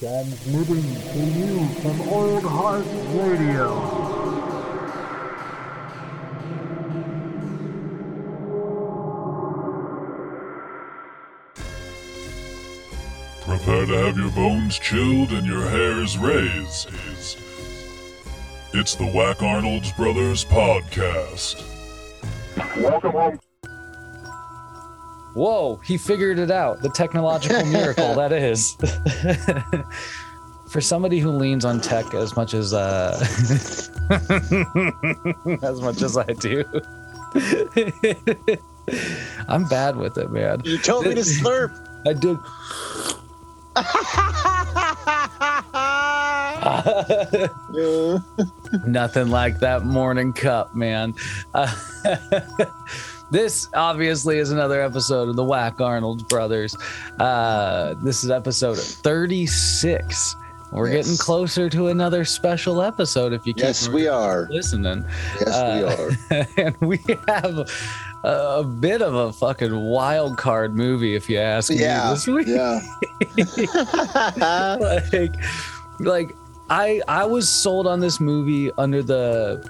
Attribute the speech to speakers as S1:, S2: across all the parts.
S1: Transmitting to you from Old Heart Radio.
S2: Prepare to have your bones chilled and your hairs raised. It's the Whack Arnold's Brothers podcast.
S3: Welcome home.
S4: Whoa, he figured it out. The technological miracle that is. For somebody who leans on tech as much as uh as much as I do. I'm bad with it, man.
S5: You told me to slurp.
S4: I did. Nothing like that morning cup, man. This obviously is another episode of the Whack Arnold Brothers. Uh, this is episode 36. We're
S5: Yes.
S4: getting closer to another special episode if you keep
S5: Yes, we are.
S4: listening.
S5: Yes, we
S4: Uh,
S5: are.
S4: and we have a, a bit of a fucking wild card movie, if you ask me.
S5: Yeah.
S4: This week.
S5: Yeah.
S4: like, like I I was sold on this movie under the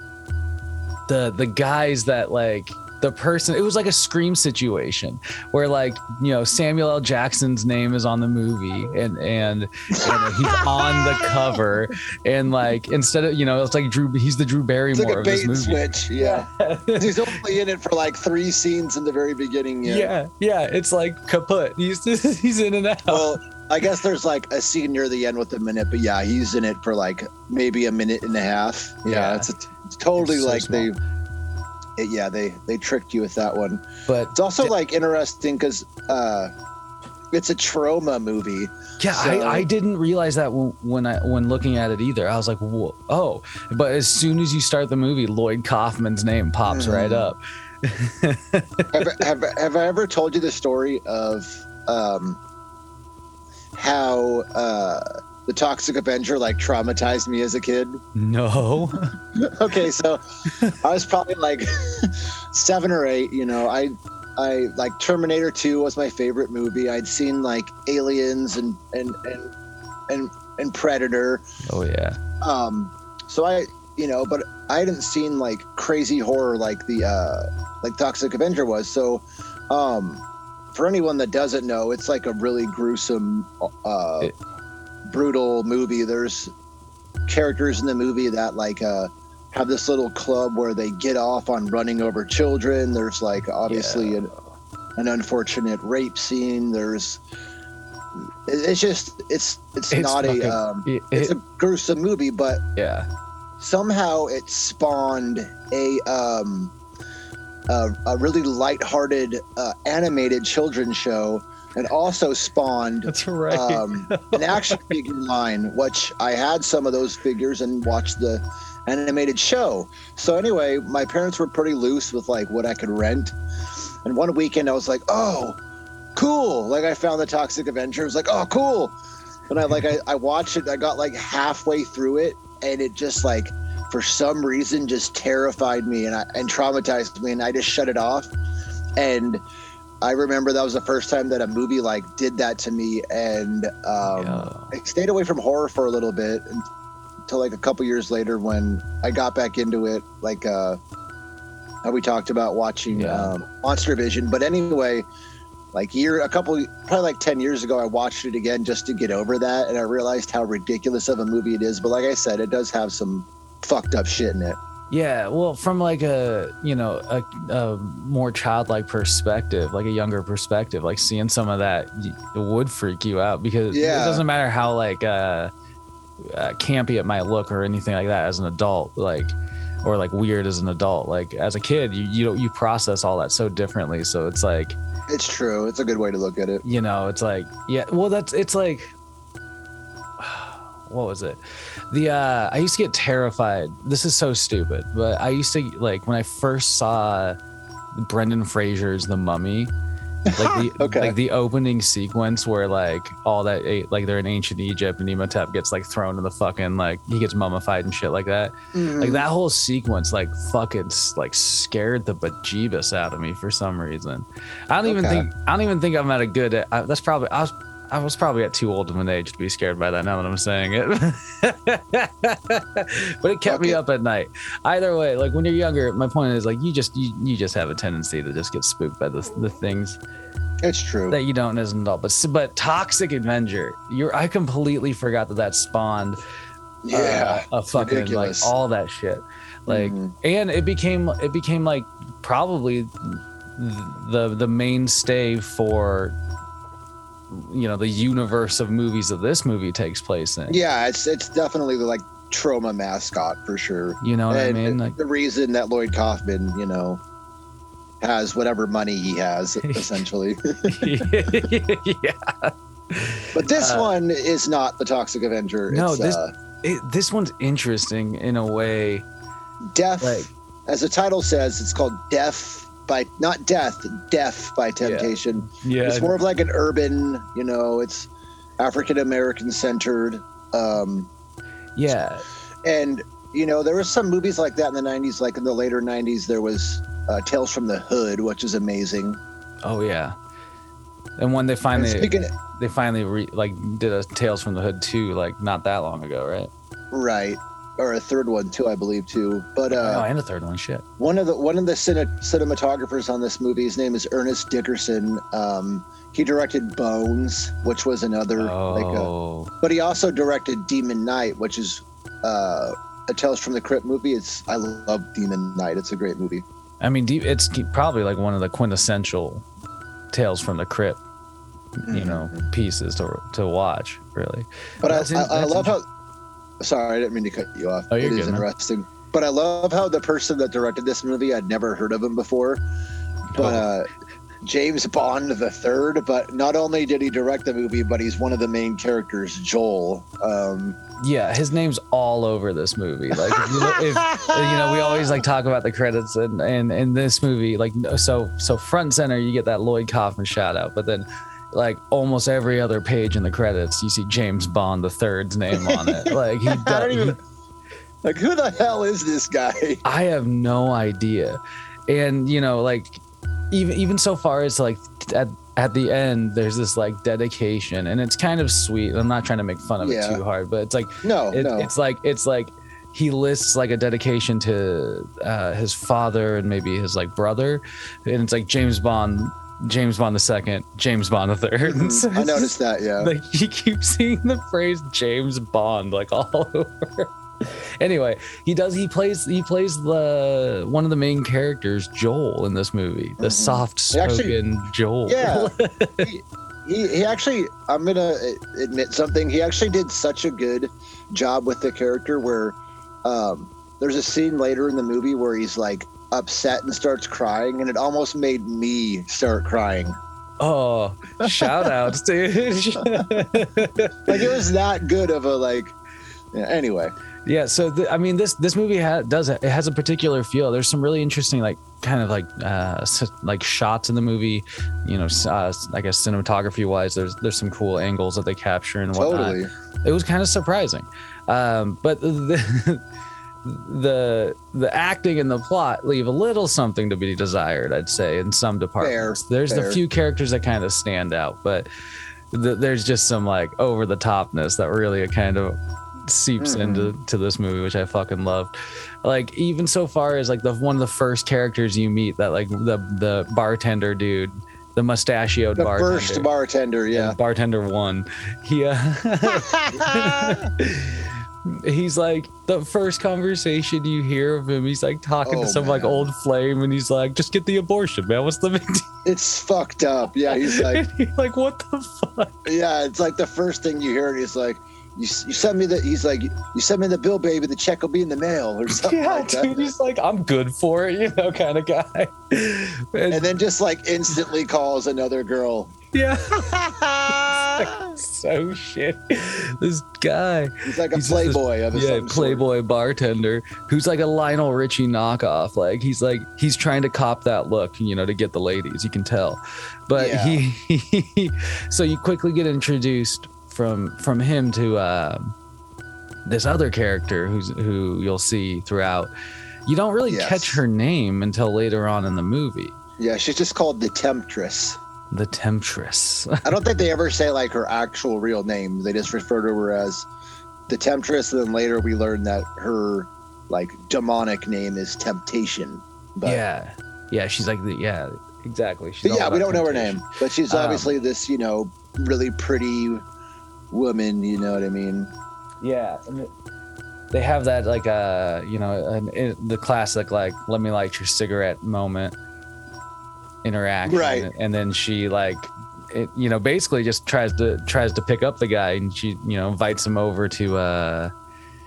S4: the the guys that like the person it was like a scream situation where like you know Samuel L. Jackson's name is on the movie and and, and he's on the cover and like instead of you know it's like Drew he's the Drew
S5: It's
S4: Barrymore
S5: like a
S4: of this
S5: bait and
S4: movie.
S5: switch. Yeah. He's only in it for like three scenes in the very beginning. Yeah.
S4: Yeah, yeah, it's like kaput. He's he's in and out.
S5: Well, I guess there's like a scene near the end with a minute, but yeah, he's in it for like maybe a minute and a half. Yeah.
S4: Yeah.
S5: It's, a, it's totally
S4: It's so
S5: like
S4: small.
S5: they. It, yeah, they they tricked you with that one.
S4: but
S5: It's also like interesting because uh, it's a Troma movie.
S4: Yeah,
S5: So-
S4: I, I didn't realize that when, I when looking at it either. I was like, Whoa, oh! But as soon as you start the movie, Lloyd Kaufman's name pops
S5: Mhm.
S4: right up.
S5: have, have, have I ever told you the story of um, how uh, the Toxic Avenger like traumatized me as a kid?
S4: No,
S5: okay, so I was probably like seven or eight. You know, I I like Terminator Two was my favorite movie. I'd seen like Aliens and and and and, and Predator.
S4: oh yeah,
S5: Um, so I you know, but I hadn't seen like crazy horror like the uh like Toxic Avenger was. So um for anyone that doesn't know, it's like a really gruesome uh
S4: It-
S5: brutal movie. There's characters in the movie that like uh have this little club where they get off on running over children. There's like obviously an, an unfortunate rape scene. There's it's just it's it's,
S4: It's
S5: not
S4: fucking-
S5: a um
S4: It-
S5: it's a gruesome movie, but
S4: yeah,
S5: somehow it spawned a um a, a really lighthearted uh, animated children's show and also spawned
S4: that's right.
S5: um, an action figure line which i had some of those figures and watched the animated show. So anyway my parents were pretty loose with like what i could rent. And one weekend i was like oh cool. Like i found the toxic avenger. I was like oh cool. And i like I, I watched it. I got like halfway through it and it just like for some reason just terrified me and I, and traumatized me and i just shut it off. And i remember that was the first time that a movie like did that to me and um
S4: Yeah.
S5: I stayed away from horror for a little bit until like a couple years later when I got back into it. Like uh, how we talked about watching
S4: Yeah.
S5: um, Monster Vision. But anyway, like year, a couple, probably like ten years ago, I watched it again just to get over that, and I realized how ridiculous of a movie it is. But like I said, it does have some fucked up shit in it.
S4: Yeah, well, from like a you know a, a more childlike perspective, like a younger perspective, like seeing some of that would freak you out because
S5: Yeah.
S4: it doesn't matter how like uh, uh, campy it might look or anything like that as an adult, like or like weird as an adult. Like as a kid, you you don't you process all that so differently. So it's like
S5: It's true. It's a good way to look at it.
S4: you know, it's like yeah, well, that's it's like what was it? The uh I used to get terrified. This is so stupid, but I used to like when I first saw Brendan Fraser's The Mummy, like the
S5: Okay.
S4: like the opening sequence where like all that eh, like they're in ancient Egypt and Imhotep gets like thrown in the fucking like he gets mummified and shit like that. Like that whole sequence like fucking like scared the bejeebus out of me for some reason. I don't even think I don't even think I'm at a good. I, that's probably I was I was probably at too old of an age to be scared by that. Now that I'm saying it, but it kept
S5: Fuck
S4: me
S5: it.
S4: up at night. Either way, like when you're younger, my point is like you just you, you just have a tendency to just get spooked by the the things
S5: It's true.
S4: that you don't as an adult. But but Toxic Avenger, you're I completely forgot that that spawned
S5: yeah.
S4: uh, a fucking
S5: ridiculous.
S4: like all that shit like
S5: Mhm.
S4: and it became it became like probably the the mainstay for you know the universe of movies that this movie takes place in
S5: yeah, it's it's definitely the like Troma mascot for sure.
S4: you know what
S5: and
S4: i mean like
S5: the reason that Lloyd Kaufman, you know, has whatever money he has, essentially.
S4: yeah
S5: but this
S4: Uh,
S5: one is not the Toxic Avenger.
S4: No,
S5: it's
S4: this-
S5: uh,
S4: it, this one's interesting in a way
S5: Death,
S4: like
S5: as the title says, it's called Death by not Death, Def by Temptation.
S4: yeah
S5: It's more of like an urban, you know, it's African American centered. Um,
S4: yeah
S5: and you know, there was some movies like that in the '90s. Like in the later '90s, there was uh, Tales from the Hood, which is amazing.
S4: oh yeah and when they finally
S5: speaking,
S4: they finally re, like did a tales from the hood too, like not that long ago right
S5: right, or a third one too, I believe too. But uh,
S4: oh
S5: uh,
S4: and a third one shit
S5: one of the one of the cine- cinematographers on this movie, his name is Ernest Dickerson. Um, he directed Bones, which was another like a
S4: oh
S5: but he also directed Demon Knight, which is uh, a Tales from the Crypt movie. It's I love Demon Knight. It's a great movie.
S4: I mean, it's probably like one of the quintessential tales from the crypt, you know, pieces to to watch. Really,
S5: But I, I, I love how. Sorry, I didn't mean to cut you off.
S4: Oh, you're
S5: It is
S4: good, man.
S5: interesting. But I love how the person that directed this movie, I'd never heard of him before. But
S4: Oh.
S5: uh, James Bond the third. But not only did he direct the movie, but he's one of the main characters, Joel. Um,
S4: yeah, his name's all over this movie. Like, if you, if, you know, we always like talk about the credits, and and in this movie, like, so so front center, you get that Lloyd Kaufman shout out, but then. Like almost every other page in the credits, you see James Bond the third's name on it. Like he,
S5: I
S4: does,
S5: don't even. Like, who the hell is this guy?
S4: I have no idea. And you know, like even even so far as like at at the end, there's this like dedication, and it's kind of sweet. I'm not trying to make fun of
S5: Yeah.
S4: it too hard, but it's like
S5: No,
S4: it,
S5: no.
S4: it's like it's like he lists like a dedication to uh, his father and maybe his like brother, and it's like James Bond, James Bond the second, James Bond the third.
S5: Mhm. I noticed that. Yeah.
S4: like you keep seeing the phrase James Bond like all over. anyway, he does he plays he plays the one of the main characters, Joel, in this movie. The
S5: Mhm.
S4: soft spoken Joel.
S5: Yeah. he, he, he actually, I'm going to admit something. He actually did such a good job with the character where um, there's a scene later in the movie where he's like upset and starts crying, and it almost made me start crying.
S4: oh, shout outs, dude.
S5: Like it was that good of a like. Yeah, anyway,
S4: yeah, so the, I mean this this movie ha- does it has a particular feel. There's some really interesting like kind of like uh like shots in the movie, you know, uh, I guess cinematography wise there's there's some cool angles that they capture and whatnot.
S5: totally.
S4: it was kind of surprising um, but the, the the acting and the plot leave a little something to be desired i'd say in some departments there's
S5: fair.
S4: the few characters that kind of stand out but th- there's just some like over the topness that really kind of seeps
S5: Mhm.
S4: into to this movie which i fucking loved like even so far as like the one of the first characters you meet that like the the bartender dude the mustachioed
S5: The
S4: bartender
S5: first bartender, yeah.
S4: bartender one he uh he's like the first conversation you hear of him he's like talking
S5: Oh,
S4: to some like old flame and he's like just get the abortion man what's the big deal
S5: it's fucked up. Yeah, he's like,
S4: you're like what the fuck
S5: yeah, it's like the first thing you hear. And he's like, you, you send me the. He's like, you send me the bill, baby. The check will be in the mail or something
S4: yeah
S5: like that.
S4: dude he's like i'm good for it you know kind of guy and,
S5: and then just like instantly calls another girl.
S4: Yeah so shit this guy
S5: He's like a
S4: He's just this-
S5: playboy of a
S4: yeah,
S5: some sort.
S4: playboy bartender who's like a Lionel Richie knockoff. Like he's like he's trying to cop that look, you know, to get the ladies. You can tell, but
S5: Yeah.
S4: he, so you quickly get introduced from from him to uh, this other character who's who you'll see throughout. You don't really
S5: Yes.
S4: catch her name until later on in the movie.
S5: Yeah, she's just called the Temptress.
S4: The Temptress.
S5: I don't think they ever say like her actual real name. They just refer to her as the Temptress, and then later we learn that her like demonic name is Temptation. But,
S4: yeah, yeah, she's like the yeah, exactly. She's
S5: yeah, we don't know her name, but she's
S4: Um,
S5: obviously this you know really pretty woman. You know what I mean?
S4: Yeah, they have that like uh you know an, the classic like let me light your cigarette moment interaction,
S5: Right.
S4: And then she like it you know basically just tries to tries to pick up the guy and she you know invites him over to uh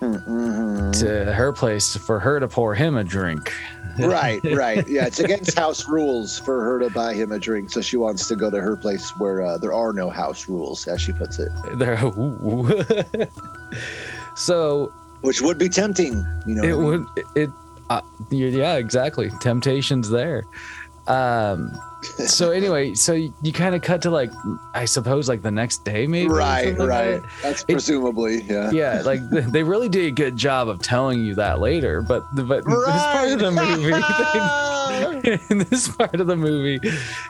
S5: Mhm.
S4: to her place for her to pour him a drink.
S5: right, right. Yeah, it's against house rules for her to buy him a drink, so she wants to go to her place where uh, there are no house rules, as she puts it,
S4: They're so
S5: which would be tempting. You know,
S4: it
S5: what I mean?
S4: would it uh, yeah exactly temptations there um so anyway so you, you kind of cut to like i suppose like the next day maybe
S5: right,
S4: like
S5: right.
S4: that.
S5: That's
S4: It-
S5: presumably, yeah.
S4: yeah like they really did a good job of telling you that later but but this part of the movie they- in this part of the movie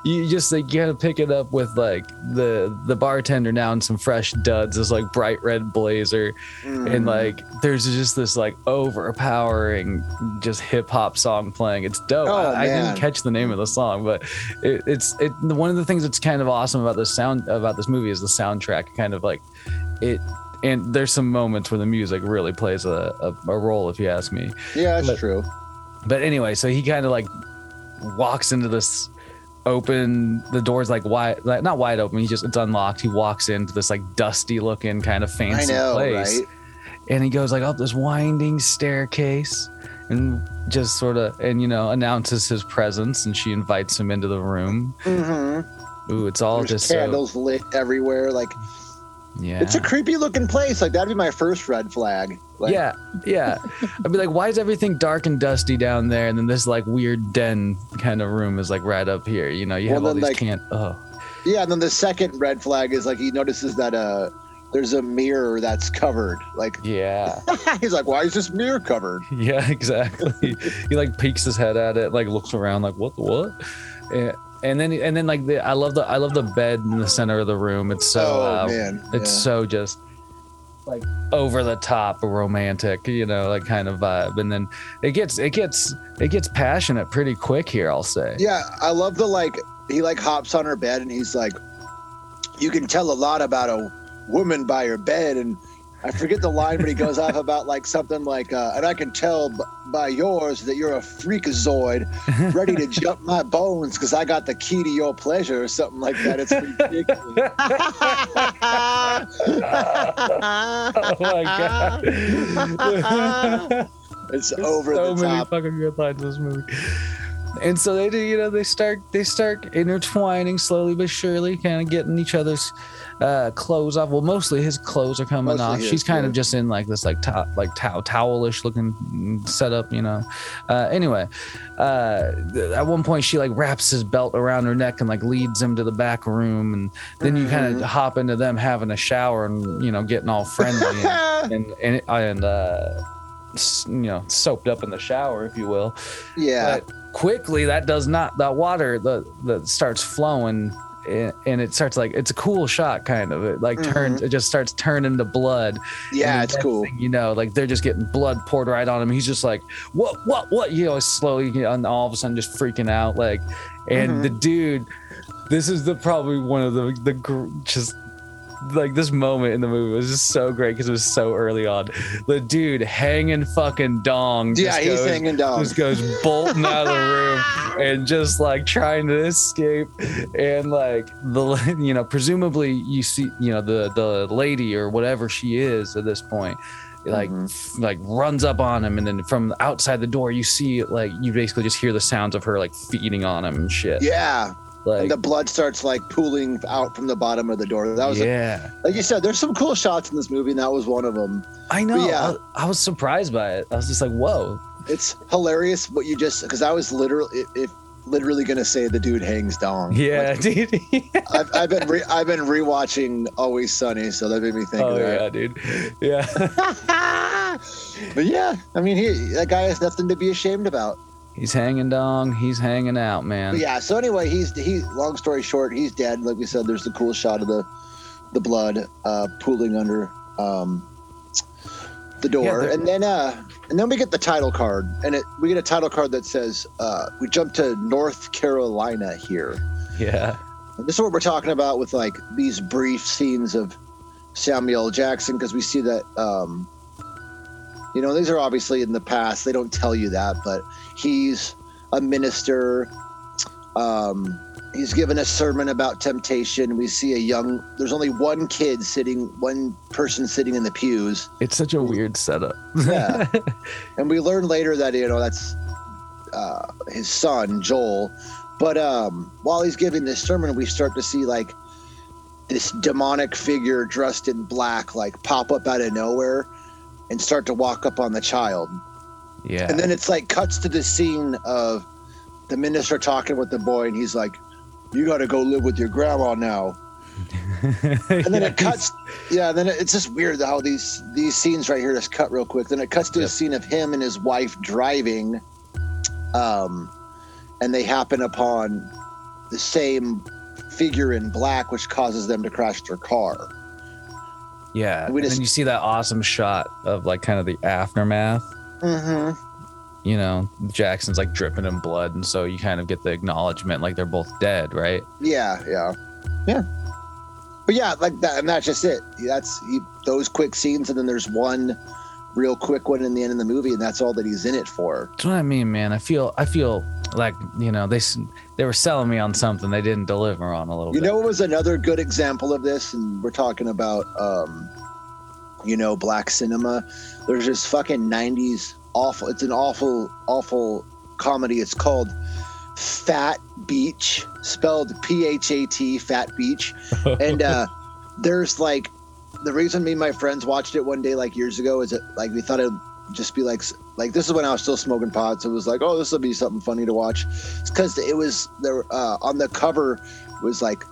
S4: you just like you gotta pick it up with like the the bartender now in some fresh duds this like bright red blazer
S5: Mm.
S4: and like there's just this like overpowering just hip hop song playing. It's dope.
S5: Oh,
S4: I, I didn't catch the name of the song, but it, it's it. One of the things that's kind of awesome about this sound about this movie is the soundtrack. Kind of like it. And there's some moments where the music really plays a, a, a role, if you ask me.
S5: yeah, that's
S4: but-
S5: true.
S4: But anyway, so he kind of like walks into this open the door's like wide like not wide open he just it's unlocked he walks into this like dusty looking kind of
S5: I
S4: fancy
S5: know,
S4: place
S5: right?
S4: and he goes like up this winding staircase and just sort of and you know announces his presence and she invites him into the room
S5: Mm-hmm.
S4: ooh it's all
S5: There's
S4: just so,
S5: candles lit everywhere. Like
S4: yeah
S5: it's a creepy looking place. Like that'd be my first red flag. Like,
S4: yeah yeah i'd be like why is everything dark and dusty down there and then this like weird den kind of room is like right up here you know you
S5: Well,
S4: have all these
S5: like-
S4: can't oh
S5: Yeah, and then the second red flag is like he notices that uh there's a mirror that's covered. Like
S4: yeah
S5: he's like, why is this mirror covered?
S4: Yeah, exactly. he like peeks his head at it, like looks around, like what the what? And, and then and then like the I love the I love the bed in the center of the room. It's so
S5: oh
S4: uh,
S5: man,
S4: it's
S5: yeah.
S4: so just like over the top romantic, you know, like kind of vibe. And then it gets it gets it gets passionate pretty quick here. I'll say.
S5: Yeah, I love the like he like hops on her bed and he's like, "You can tell a lot about a woman by her bed." And I forget the line, but he goes off about like something like, uh, "And I can tell b- by yours that you're a freakazoid, ready to jump my bones because I got the key to your pleasure," or something like that. It's ridiculous.
S4: oh my god.
S5: It's over
S4: so
S5: the
S4: many
S5: top.
S4: fucking good lines in this movie. And so they do, you know, they start they start intertwining slowly but surely, kind of getting each other's uh, clothes off. Well, mostly his clothes are coming
S5: Mostly
S4: off. She's kind of just in like this like to- like tow- towelish looking setup, you know. Uh, anyway, uh, th- at one point she like wraps his belt around her neck and like leads him to the back room, and then you kind of hop into them having a shower and you know getting all friendly and and and, and uh, you know soaped up in the shower, if you will.
S5: yeah.
S4: But quickly, that does not that water the that starts flowing. And it starts like it's a cool shot, kind of. It like turns, it just starts turning to blood.
S5: Mm-hmm. Yeah, it's cool.
S4: thing you know, like they're just getting blood poured right on him. He's just like, what, what, what? You know, slowly, you know, and all of a sudden, just freaking out. Like, and
S5: Mhm.
S4: the dude, this is the probably one of the the gr- just like this moment in the movie was just so great because it was so early on. The dude hanging fucking dong.
S5: Yeah, he's
S4: goes-
S5: hanging dong.
S4: just goes bolting out of the room and just like trying to escape and like the you know presumably you see you know the the lady or whatever she is at this point like
S5: Mhm.
S4: f- like runs up on him and then from outside the door you see like you basically just hear the sounds of her like feeding on him and shit
S5: Yeah,
S4: like
S5: and the blood starts like pooling out from the bottom of the door. That was a like you said, there's some cool shots in this movie, and that was one of them.
S4: i know
S5: yeah.
S4: I, I was surprised by it i was just like whoa
S5: It's hilarious what you just because I was literally if, if literally gonna say the dude hangs dong.
S4: yeah
S5: Like,
S4: dude
S5: I've, I've been re, I've been rewatching Always Sunny, so that made me think
S4: oh yeah dude yeah
S5: but yeah, I mean, he that guy has nothing to be ashamed about.
S4: He's hanging dong. He's hanging out, man.
S5: Yeah. So anyway, he's he. Long story short, he's dead. Like we said, there's the cool shot of the the blood uh, pooling under um, the door,
S4: Yeah,
S5: and then uh, and then we get the title card, and it we get a title card that says uh, we jump to North Carolina here.
S4: Yeah.
S5: And this is what we're talking about with like these brief scenes of Samuel Jackson because we see that um, you know these are obviously in the past. They don't tell you that, but he's a minister. Um, he's given a sermon about temptation. We see a young. There's only one kid sitting, one person sitting in the pews,
S4: It's such a weird setup.
S5: Yeah. and we learn later that you know that's uh, his son Joel. But um, while he's giving this sermon, we start to see like this demonic figure dressed in black, like pop up out of nowhere and start to walk up on the child.
S4: Yeah.
S5: And then it's like cuts to the scene of the minister talking with the boy, and he's like, "You got to go live with your grandma now." And then it cuts, yeah. Then it's just weird how these these scenes right here just cut real quick. Then it cuts to a scene of him and his wife driving, um, and they happen upon the same figure in black, which causes them to crash their car.
S4: Yeah.
S5: We
S4: and
S5: just-
S4: then you see that awesome shot of like kind of the aftermath.
S5: Mm-hmm.
S4: You know, Jackson's like dripping in blood, and so you kind of get the acknowledgement like they're both dead, right?
S5: Yeah, yeah, yeah. But yeah, like that, and that's just it. That's he, those quick scenes, and then there's one real quick one in the end of the movie, and that's all that he's in it for.
S4: That's what I mean, man. I feel, I feel like you know they they were selling me on something they didn't deliver on a little
S5: You
S4: bit.
S5: know, what was another good example of this, and we're talking about, um, you know, black cinema. There's this fucking '90s awful. It's an awful, awful comedy. It's called Phat Beach, spelled P-H-A-T, Phat Beach, and uh, there's like the reason me and my friends watched it one day like years ago is that like we thought it'd just be like like this is when I was still smoking pot, so it was like oh this will be something funny to watch. It's because it was there uh, on the cover was like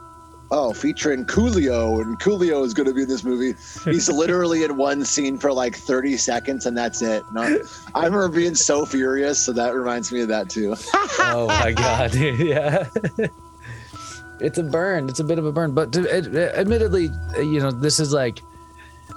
S5: oh featuring Coolio and Coolio is going to be in this movie. He's literally in one scene for like 30 seconds and that's it. No, I remember being so furious, so that reminds me of that too.
S4: oh my god, yeah. it's a burn. It's a bit of a burn, but to, it, admittedly, you know, this is like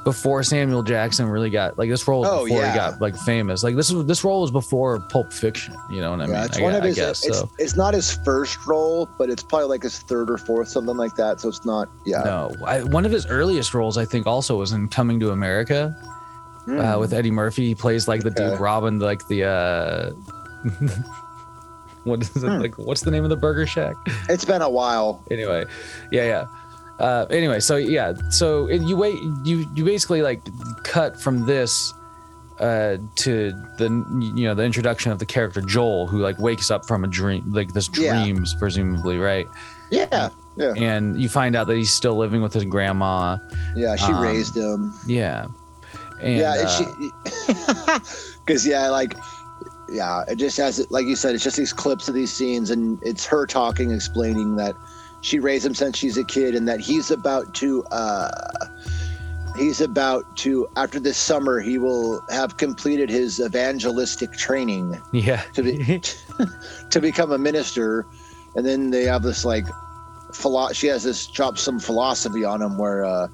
S4: before Samuel Jackson really got like this role was
S5: Oh,
S4: before
S5: yeah.
S4: he got like famous. Like this was this role was before Pulp Fiction. You know what I mean?
S5: it's
S4: I,
S5: one of his.
S4: guess
S5: it's,
S4: so.
S5: it's not his first role, but it's probably like his third or fourth, something like that. So it's not. Yeah.
S4: No, I, one of his earliest roles, I think, also was in Coming to America uh, with Eddie Murphy. He plays like the dude Robin, like the. uh What is it
S5: Hmm.
S4: like? What's the name of the Burger Shack?
S5: It's been a while.
S4: anyway yeah yeah uh anyway so yeah so it, you wait you you basically like cut from this uh to the you know the introduction of the character joel who like wakes up from a dream like this
S5: Yeah.
S4: dreams presumably right
S5: Yeah. Yeah.
S4: and you find out that he's still living with his grandma
S5: Yeah. She
S4: Um,
S5: raised him.
S4: yeah and
S5: yeah.
S4: uh,
S5: and she. Because yeah, like. Yeah, it just has like you said, it's just these clips of these scenes, and it's her talking, explaining that she raised him since she's a kid, and that he's about to, uh, he's about to after this summer, he will have completed his evangelistic training.
S4: yeah.
S5: To be to become a minister. And then they have this like philo- she has this drops some philosophy on him where uh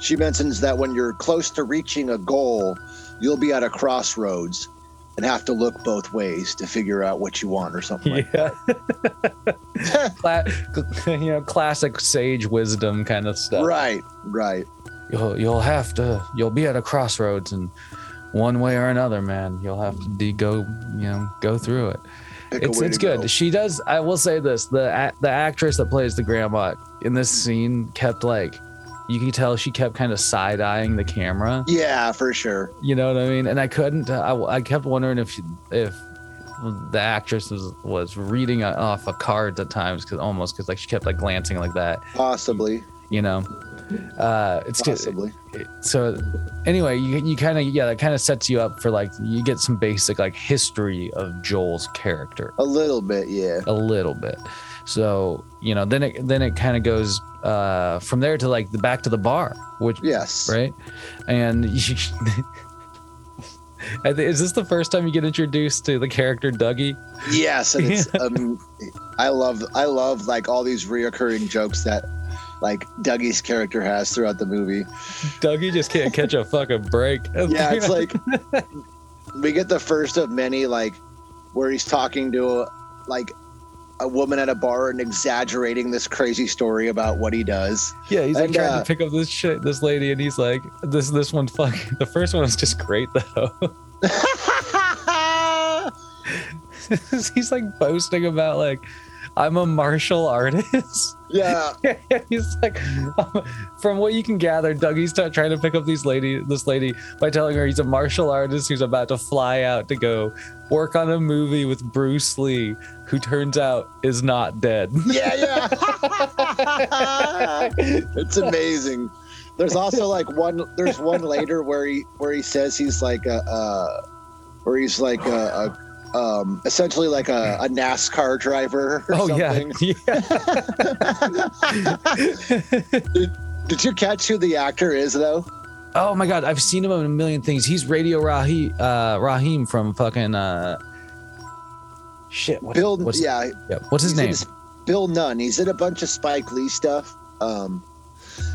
S5: she mentions that when you're close to reaching a goal you'll be at a crossroads and have to look both ways to figure out what you want or something like that.
S4: yeah Cla- you know classic sage wisdom kind of stuff.
S5: Right right.
S4: You'll you'll have to you'll be at a crossroads and one way or another man. You'll have to de- go you know go through it.
S5: Pick
S4: it's it's good.
S5: go.
S4: she does i will say this the the actress that plays the grandma in this scene kept like you can tell she kept kind of side-eyeing the camera.
S5: Yeah for sure.
S4: You know what i mean? And i couldn't i, I kept wondering if she, if the actress was, was reading off of cards at times because almost because like she kept like glancing like that.
S5: Possibly.
S4: You know? Uh it's just
S5: possibly.
S4: So anyway you, you kind of yeah that kind of sets you up for like you get some basic like history of joel's character.
S5: A little bit yeah.
S4: A little bit so you know then it then it kind of goes uh from there to like the back to the bar which
S5: yes
S4: right and you, is this the first time you get introduced to the character Dougie?
S5: Yes, and it's um, I love I love like all these reoccurring jokes that like Dougie's character has throughout the movie.
S4: Dougie just can't catch a fucking break.
S5: Yeah, it's like we get the first of many like where he's talking to like a woman at a bar and exaggerating this crazy story about what he does.
S4: yeah, he's like
S5: and,
S4: trying
S5: uh,
S4: to pick up this shit, this lady, and he's like, this this one fuck. The first one was just great though. he's like boasting about like, I'm a martial artist.
S5: yeah,
S4: he's like, from what you can gather, Dougie's t- trying to pick up these lady, this lady, by telling her he's a martial artist who's about to fly out to go work on a movie with Bruce Lee, who turns out is not dead.
S5: yeah, yeah. it's amazing. There's also like one. There's one later where he where he says he's like a, uh, where he's like a, a um, essentially like a, a NASCAR driver. Or
S4: oh
S5: something.
S4: yeah, yeah.
S5: Did you catch who the actor is though?
S4: oh my god, I've seen him in a million things. He's Radio Raheem, uh, Raheem from fucking uh, shit. What,
S5: Bill.
S4: what's,
S5: yeah,
S4: yeah, What's his name?
S5: Bill Nunn. He's in a bunch of Spike Lee stuff. Um,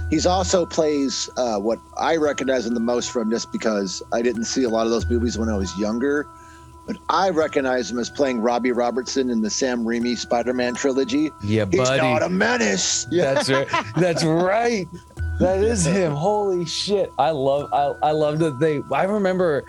S5: he's also plays uh, what I recognize him the most from, just because I didn't see a lot of those movies when I was younger. But I recognize him as playing Robbie Robertson in the Sam Raimi Spider-Man trilogy.
S4: Yeah,
S5: He's
S4: buddy.
S5: not a menace. Yeah,
S4: That's right. That's right. That is him. Holy shit. I love I I love that they I remember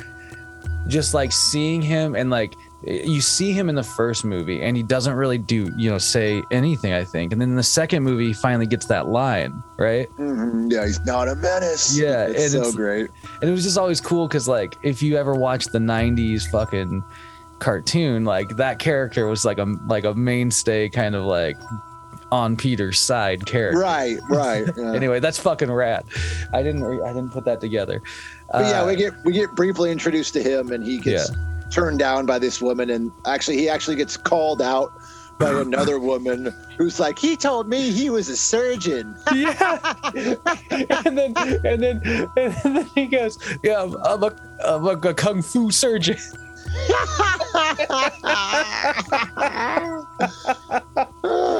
S4: just like seeing him and like you see him in the first movie and he doesn't really do, you know, say anything, I think. And then in the second movie he finally gets that line, right?
S5: Mhm. yeah, he's not a menace.
S4: Yeah,
S5: it's
S4: and
S5: so
S4: it's-
S5: great.
S4: And it was just always cool cuz like if you ever watched the 90s fucking cartoon, like that character was like a like a mainstay kind of like on Peter's side character.
S5: Right, right. Yeah.
S4: anyway that's fucking rad i didn't re- i didn't put that together
S5: But yeah,
S4: Uh,
S5: we get we get briefly introduced to him, and he gets turned down by this woman, and actually he actually gets called out by another woman who's like, he told me he was a surgeon.
S4: yeah and then and then and then he goes yeah i'm, I'm a, I'm a kung fu surgeon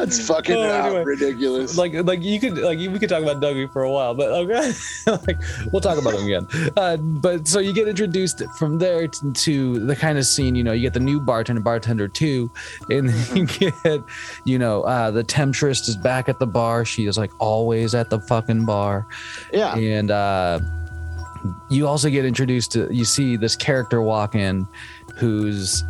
S5: It's fucking
S4: Oh, anyway.
S5: ridiculous.
S4: like like you could like we could talk about dougie for a while but okay. Like we'll talk about him again. Uh, but so you get introduced from there to, to the kind of scene you know you get the new bartender bartender two and then you get you know uh the temptress is back at the bar. She is like always at the fucking bar.
S5: Yeah,
S4: and uh, you also get introduced to you see this character walk in who's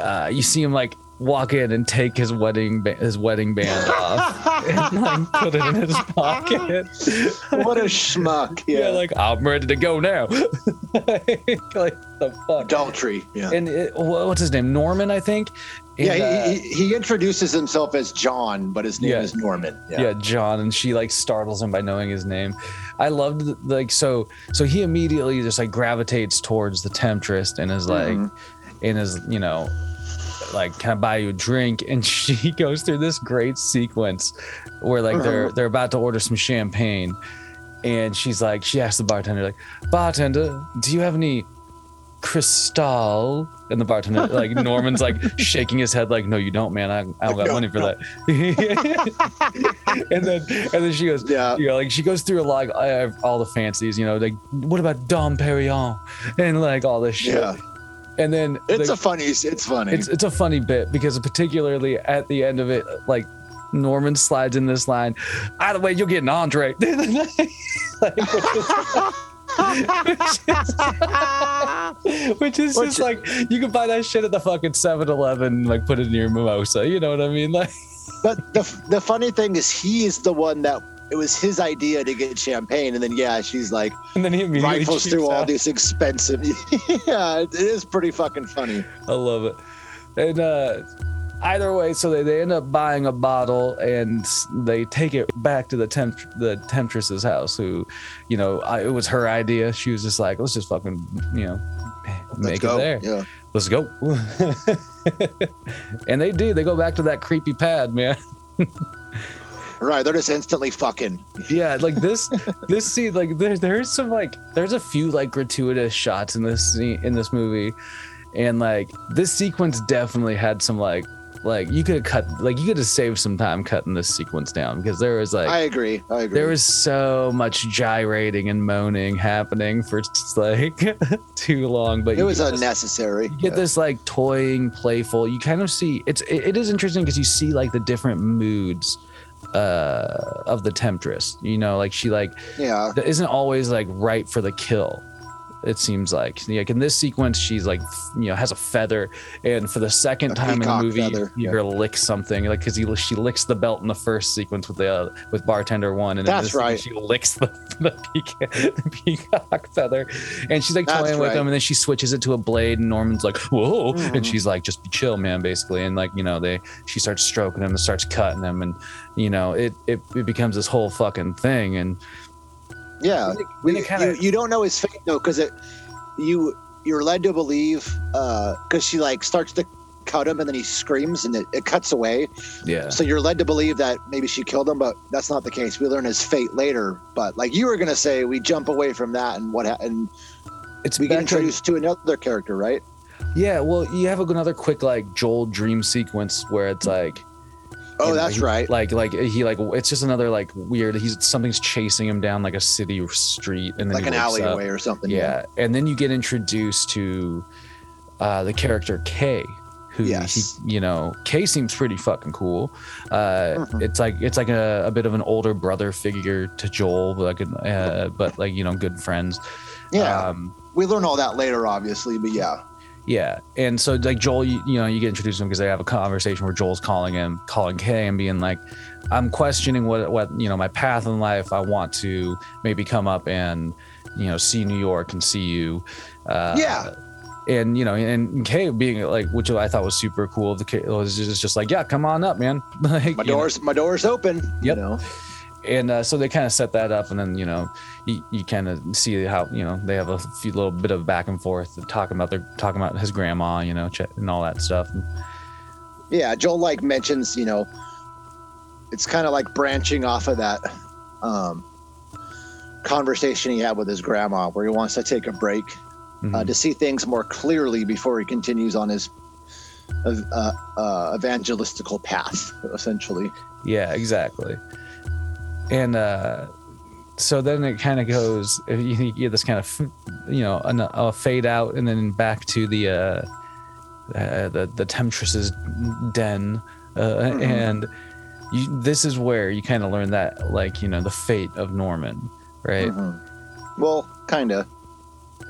S4: uh, you see him like walk in and take his wedding ba- his wedding band off and like put it in his pocket
S5: what a schmuck.
S4: yeah.
S5: Yeah,
S4: like i'm ready to go now like the fuck
S5: adultery. Yeah.
S4: and it, what's his name norman i think And,
S5: yeah,
S4: uh,
S5: he, he, he introduces himself as John, but his name
S4: Yeah.
S5: is Norman.
S4: yeah. John, and she like startles him by knowing his name. I loved th- like so so he immediately just like gravitates towards the temptress and is like
S5: Mhm.
S4: and is you know like can I buy you a drink? And she goes through this great sequence where like they're
S5: Uh-huh.
S4: they're about to order some champagne, and she's like she asks the bartender like bartender, do you have any Cristal and the bartender like norman's like shaking his head like no you don't man i, I don't got
S5: No,
S4: money for
S5: no.
S4: that and then and then she goes
S5: Yeah.
S4: you know like she goes through like uh, all the fancies you know like what about dom perignon and like all this shit
S5: Yeah.
S4: And then
S5: It's
S4: the-
S5: a funny. It's funny.
S4: it's it's a funny bit because particularly at the end of it like norman slides in this line either way you'll get an andre like, which is, which is
S5: Which-
S4: just like you can buy that shit at the fucking 7-eleven like put it in your mimosa you know what i mean like
S5: But the the funny thing is, he is the one that it was his idea to get champagne, and then yeah, she's like
S4: and then he
S5: rifles through all these expensive. yeah, it is pretty fucking funny.
S4: I love it. And uh, either way, so they, they end up buying a bottle and they take it back to the temp the temptress's house. Who, you know, I, it was her idea. She was just like, let's just fucking, you know, make
S5: Let's go.
S4: it there.
S5: Yeah.
S4: Let's go. and they do. They go back to that creepy pad, man.
S5: Right. They're just instantly fucking.
S4: yeah like this this scene like there, there's some like there's a few like gratuitous shots in this scene in this movie and like this sequence definitely had some like like you could have cut like you could have saved some time cutting this sequence down because there was like
S5: I agree. I agree.
S4: there was so much gyrating and moaning happening for just like too long but
S5: it was
S4: get this-
S5: unnecessary.
S4: you get this like toying playful you kind of see it's it, it is interesting because you see like the different moods uh of the temptress you know like she like
S5: yeah.
S4: isn't always like right for the kill it seems like like in this sequence she's like you know has a feather and for the second
S5: A
S4: time in the movie
S5: feather,
S4: you
S5: yeah.
S4: hear her lick something like because she licks the belt in the first sequence with the uh, with bartender one and
S5: That's right.
S4: she licks the, the, peacock, the peacock feather and she's like
S5: That's
S4: toying with
S5: right.
S4: him and then she switches it to a blade and norman's like whoa and
S5: Mhm.
S4: she's like just chill man basically and like you know they she starts stroking him and starts cutting him and you know it it, it becomes this whole fucking thing and
S5: Yeah.
S4: it-
S5: We,
S4: kinda-
S5: you, you don't know his fate though, because it you you're led to believe uh, because she like starts to cut him and then he screams and it, it cuts away.
S4: yeah
S5: So you're led to believe that maybe she killed him, but that's not the case. We learn his fate later. But like you were gonna say, we jump away from that and what ha- and
S4: it's
S5: we get
S4: back to-
S5: introduced to another character, right?
S4: Yeah, well, you have another quick like Joel dream sequence where it's like,
S5: Oh,
S4: you know,
S5: that's
S4: he-
S5: right.
S4: Like, like he like it's just another like weird. He's something's chasing him down like a city street, and then
S5: Like an
S4: wakes up.
S5: alleyway or something.
S4: Yeah, and then you get introduced to uh, the character K, who
S5: Yes.
S4: he, you know, K seems pretty fucking cool. Uh,
S5: Mhm.
S4: It's like it's like a, a bit of an older brother figure to Joel, but like, uh, but like you know, good friends.
S5: Yeah.
S4: Um,
S5: we learn all that later, obviously, but yeah.
S4: Yeah, and so like Joel, you, you know, you get introduced to him because they have a conversation where Joel's calling him, calling Kay, and being like, "I'm questioning what what you know my path in life. I want to maybe come up and you know see New York and see you." Uh,
S5: Yeah.
S4: and you know, and Kay being like, which I thought was super cool. The Kay was just, just like, "Yeah, come on up, man." like,
S5: My
S4: you know,
S5: door's my door's open.
S4: Yep.
S5: You know?
S4: And uh, so they kind of set that up and then you know you, you kind of see how you know they have a few little bit of back and forth talking about their talking about his grandma you know and all that stuff
S5: Yeah, Joel like mentions, you know, it's kind of like branching off of that um, conversation he had with his grandma, where he wants to take a break uh,
S4: mhm.
S5: to see things more clearly before he continues on his uh, uh, evangelistical path, essentially.
S4: yeah exactly and uh so then it kind of goes you, you get this kind of you know an, a fade out and then back to the uh, uh the the temptress's den uh,
S5: Mhm.
S4: and you, this is where you kind of learn that like you know the fate of norman right
S5: Mhm. Well, kind of.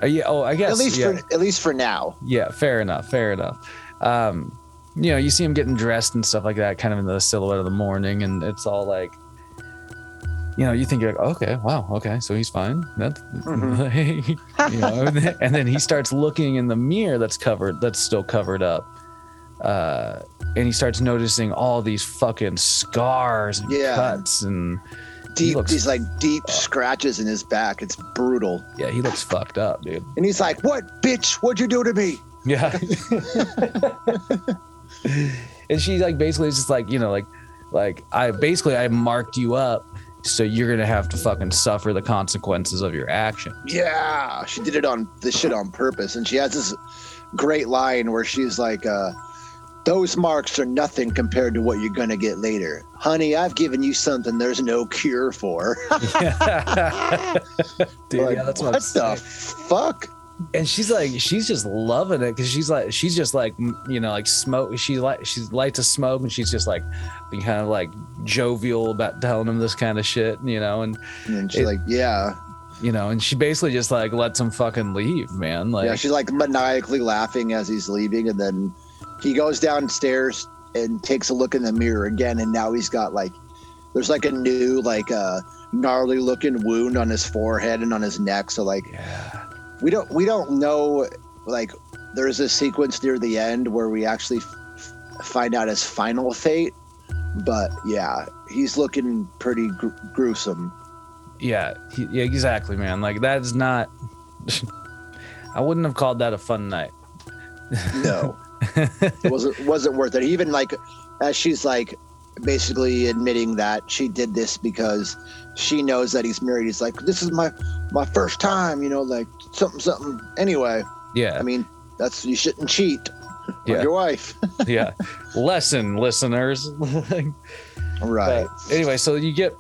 S4: Uh, yeah. Oh, I guess.
S5: At least
S4: yeah.
S5: for at least for now.
S4: yeah. Fair enough. Fair enough. Um, you know, you see him getting dressed and stuff like that, kind of in the silhouette of the morning, and it's all like, you know, you think you're like, okay, wow, okay, so he's fine. That, you know, and then, he starts looking in the mirror that's covered, that's still covered up, uh, and he starts noticing all these fucking scars and
S5: Yeah.
S4: cuts, and
S5: Deep,
S4: looks
S5: these like deep scratches in his back. It's brutal.
S4: yeah, he looks fucked up, dude.
S5: And he's like, "What, bitch? What'd you do to me?"
S4: Yeah. and she like basically is just like, you know, like like I basically I marked you up so you're gonna have to fucking suffer the consequences of your action.
S5: Yeah, she did it on this shit on purpose, and she has this great line where she's like, uh, "Those marks are nothing compared to what you're gonna get later, honey. I've given you something there's no cure for."
S4: Dude,
S5: Like,
S4: yeah, that's
S5: what
S4: what, I'm
S5: the
S4: saying.
S5: fuck?
S4: And she's like, she's just loving it because she's like, she's just like, you know, like smoke. She like, she lights a smoke and she's just like, being kind of like jovial about telling him this kind of shit, you know, and
S5: And she's
S4: It-
S5: like, "Yeah,
S4: you know, and she basically just like lets him fucking leave, man. Like,
S5: yeah." She's like maniacally laughing as he's leaving, and then he goes downstairs and takes a look in the mirror again, and now he's got like, there's like a new like uh, gnarly looking wound on his forehead and on his neck. So like.
S4: yeah.
S5: we don't we don't know like there's a sequence near the end where we actually f- find out his final fate but yeah he's looking pretty gr- gruesome
S4: yeah, he, yeah, exactly, man. Like that's not. I wouldn't have called that a fun night.
S5: no it wasn't wasn't worth it even like as she's like basically admitting that she did this because she knows that he's married. He's like, "This is my my first time," you know, like something something. Anyway,
S4: Yeah.
S5: I mean, that's you shouldn't cheat
S4: Yeah.
S5: your wife,
S4: yeah. Lesson, listeners.
S5: right?
S4: But anyway, so you get,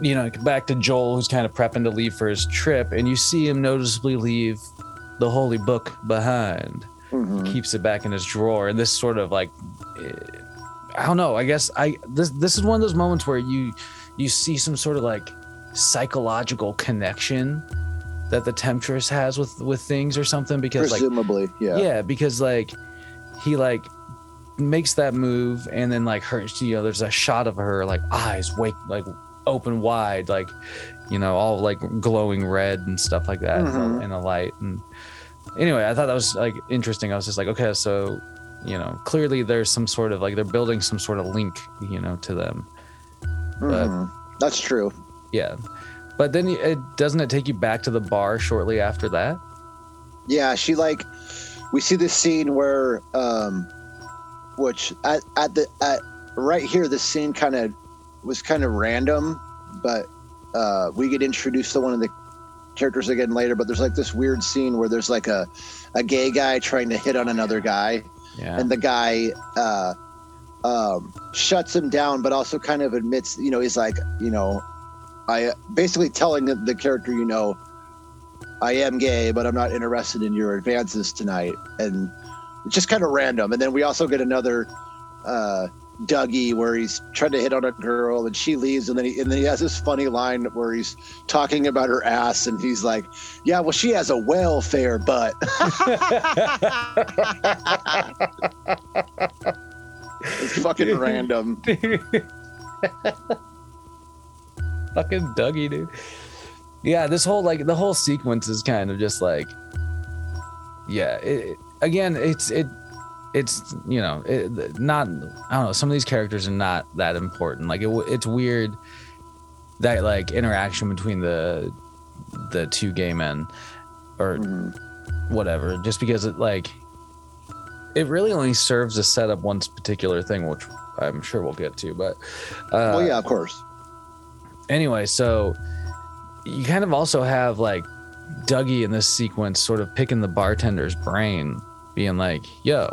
S4: you know, back to Joel, who's kind of prepping to leave for his trip, and you see him noticeably leave the holy book behind.
S5: Mhm.
S4: Keeps it back in his drawer, and this sort of like, eh, I don't know. I guess I this this is one of those moments where you you see some sort of like psychological connection that the temptress has with with things or something because like
S5: Presumably, yeah.
S4: yeah because like he like makes that move and then like her you know there's a shot of her like eyes wake like open wide like you know all like glowing red and stuff like that in, the,
S5: Mhm.
S4: in the light and anyway i thought that was like interesting i was just like okay so you know clearly there's some sort of like they're building some sort of link you know to them but-
S5: Mhm. That's true.
S4: yeah but then it doesn't it take you back to the bar shortly after that?
S5: Yeah, she like we see this scene where um which at, at the at right here this scene kind of was kind of random, but uh we get introduced to one of the characters again later, but there's like this weird scene where there's like a a gay guy trying to hit on another guy.
S4: Yeah.
S5: And the guy uh um shuts him down but also kind of admits, you know, he's like, you know, I basically telling the, character, you know, I am gay, but I'm not interested in your advances tonight. And it's just kind of random. And then we also get another uh, Dougie where he's trying to hit on a girl and she leaves. And then he, and then he has this funny line where he's talking about her ass and he's like, yeah, well, she has a welfare butt. it's fucking random.
S4: fucking Dougie, dude. Yeah, this whole like the whole sequence is kind of just like, yeah. It, again, it's it, it's you know, it, not. I don't know. Some of these characters are not that important. Like it, it's weird that like interaction between the the two gay men, or
S5: Mhm.
S4: whatever. Just because it like, it really only serves to set up one particular thing, which I'm sure we'll get to. But uh,
S5: well, yeah, of course.
S4: Anyway, so you kind of also have like Dougie in this sequence sort of picking the bartender's brain, being like, yo,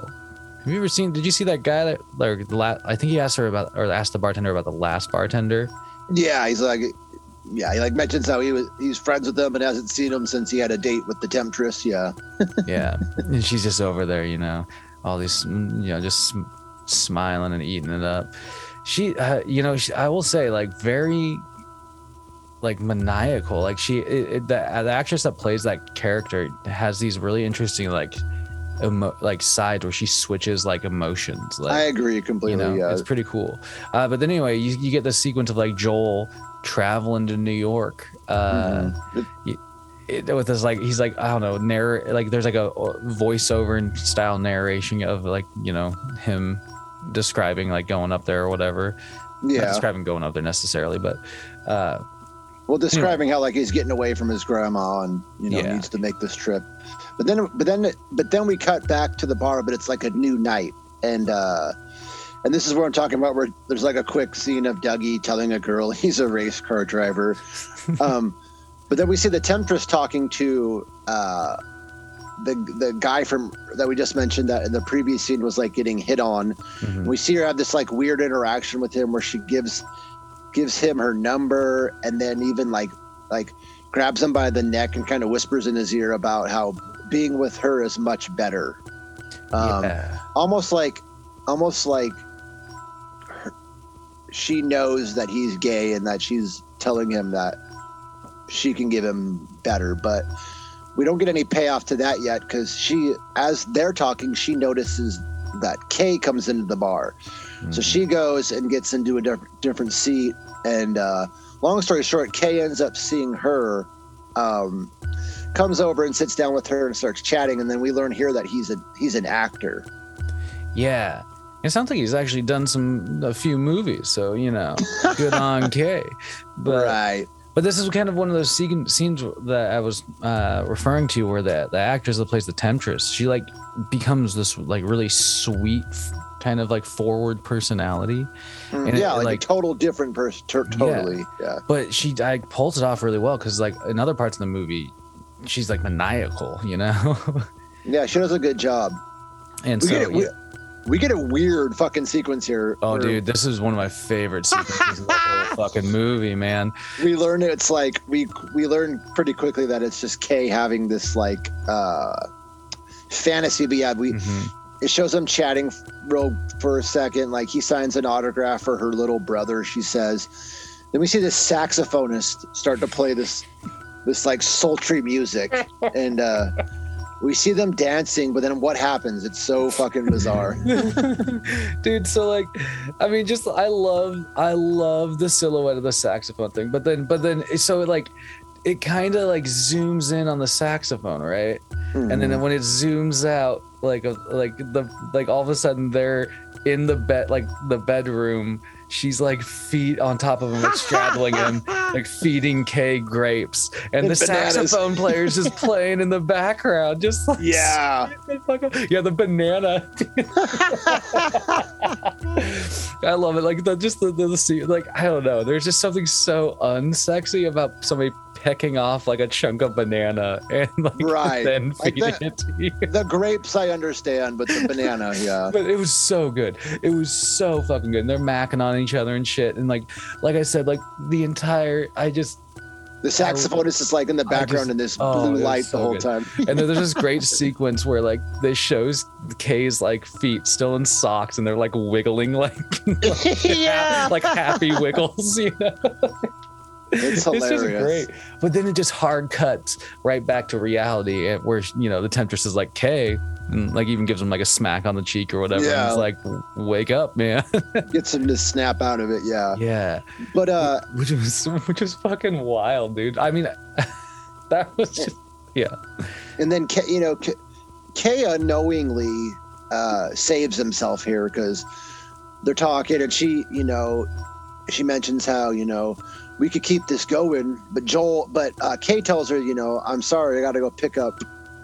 S4: have you ever seen, did you see that guy that, like, the I think he asked her about, or asked the bartender about the last bartender?
S5: Yeah, he's like, yeah, he like mentions how he was he's friends with them and hasn't seen him since he had a date with the temptress. Yeah,
S4: Yeah. and she's just over there, you know, all these, mm, you know, just smiling and eating it up. She, uh, you know, she, I will say, like, very, like, maniacal. Like, she, it, it, the, the actress that plays that character has these really interesting, like, emo- like sides where she switches like emotions. Like,
S5: I agree
S4: you
S5: completely.
S4: know,
S5: yeah,
S4: it's pretty cool. Uh, but then anyway, you, you get this sequence of like Joel traveling to New York. Uh,
S5: Mhm.
S4: it, with this like he's like I don't know narr like there's like a voiceover and style narration of like you know him describing like going up there or whatever. Not
S5: yeah.
S4: describing going up there necessarily, but uh,
S5: Well, describing how like he's getting away from his grandma and you know
S4: Yeah.
S5: needs to make this trip, but then but then but then we cut back to the bar, but it's like a new night, and uh and this is where I'm talking about where there's like a quick scene of Dougie telling a girl he's a race car driver, um, but then we see the temptress talking to uh the the guy from that we just mentioned that in the previous scene was like getting hit on.
S4: mhm.
S5: We see her have this like weird interaction with him where she gives gives him her number and then even like like grabs him by the neck and kind of whispers in his ear about how being with her is much better. Um,
S4: yeah,
S5: Almost like almost like her, she knows that he's gay and that she's telling him that she can give him better, but we don't get any payoff to that yet because she, as they're talking, she notices that Kay comes into the bar. So she goes and gets into a diff- different seat. And uh, long story short, Kay ends up seeing her, um, comes over and sits down with her and starts chatting. And then we learn here that he's a he's an actor.
S4: yeah. It sounds like he's actually done some a few movies, so you know, good on Kay. But
S5: right.
S4: But this is kind of one of those scene- scenes that I was uh, referring to, where the the actress that plays the temptress, she like becomes this like really sweet, kind of like forward personality. And it-
S5: yeah, like,
S4: like-
S5: a total different person. totally. Yeah.
S4: but she I pulls it off really well because like in other parts of the movie, she's like maniacal, you know.
S5: Yeah, she does a good job.
S4: and
S5: We
S4: so
S5: get it. We, we get a weird fucking sequence here.
S4: oh dude, this is one of my favorite sequences of the whole fucking movie, man.
S5: We learn it's like we we learn pretty quickly that it's just Kay having this like uh fantasy. But yeah, we
S4: Mhm.
S5: It shows them chatting real for a second. Like he signs an autograph for her little brother. She says. Then we see this saxophonist start to play this this like sultry music, and uh we see them dancing. But then what happens? It's so fucking bizarre.
S4: dude so like i mean just i love i love the silhouette of the saxophone thing but then but then so it like it kind of like zooms in on the saxophone right and
S5: Mm-hmm.
S4: then when it zooms out like like the like all of a sudden they're in the bed like the bedroom she's like feet on top of him like straddling him like feeding kay grapes and,
S5: And
S4: the
S5: bananas.
S4: saxophone player's just playing in the background just like
S5: Yeah.
S4: yeah, the banana. I love it. Like the just the, the, the scene, like I don't know. There's just something so unsexy about somebody pecking off like a chunk of banana and like
S5: Right.
S4: then
S5: Like
S4: feeding it to you.
S5: The grapes I understand, but the banana, yeah.
S4: But it was so good. It was so fucking good. And they're macking on each other and shit. And like, like I said, like the entire, I just
S5: The saxophonist is like in the background
S4: just-
S5: in this
S4: oh,
S5: blue light
S4: so
S5: the whole
S4: good.
S5: time.
S4: and then there's this great sequence where like this shows Kay's like feet still in socks and they're like wiggling like
S5: yeah.
S4: like happy wiggles, you know.
S5: It's hilarious.
S4: It's just great. But then it just hard cuts right back to reality eh, where you know the temptress is like Kay and like even gives him like a smack on the cheek or whatever.
S5: Yeah.
S4: And it's like wake up, man.
S5: Gets him to snap out of it, yeah.
S4: yeah.
S5: But uh
S4: Which was which was fucking wild, dude. I mean that was just yeah.
S5: and then K, you know K, Kay unknowingly uh saves himself here because they're talking and she, you know, she mentions how, you know, we could keep this going, but Joel but uh Kay tells her, you know, I'm sorry, I gotta go pick up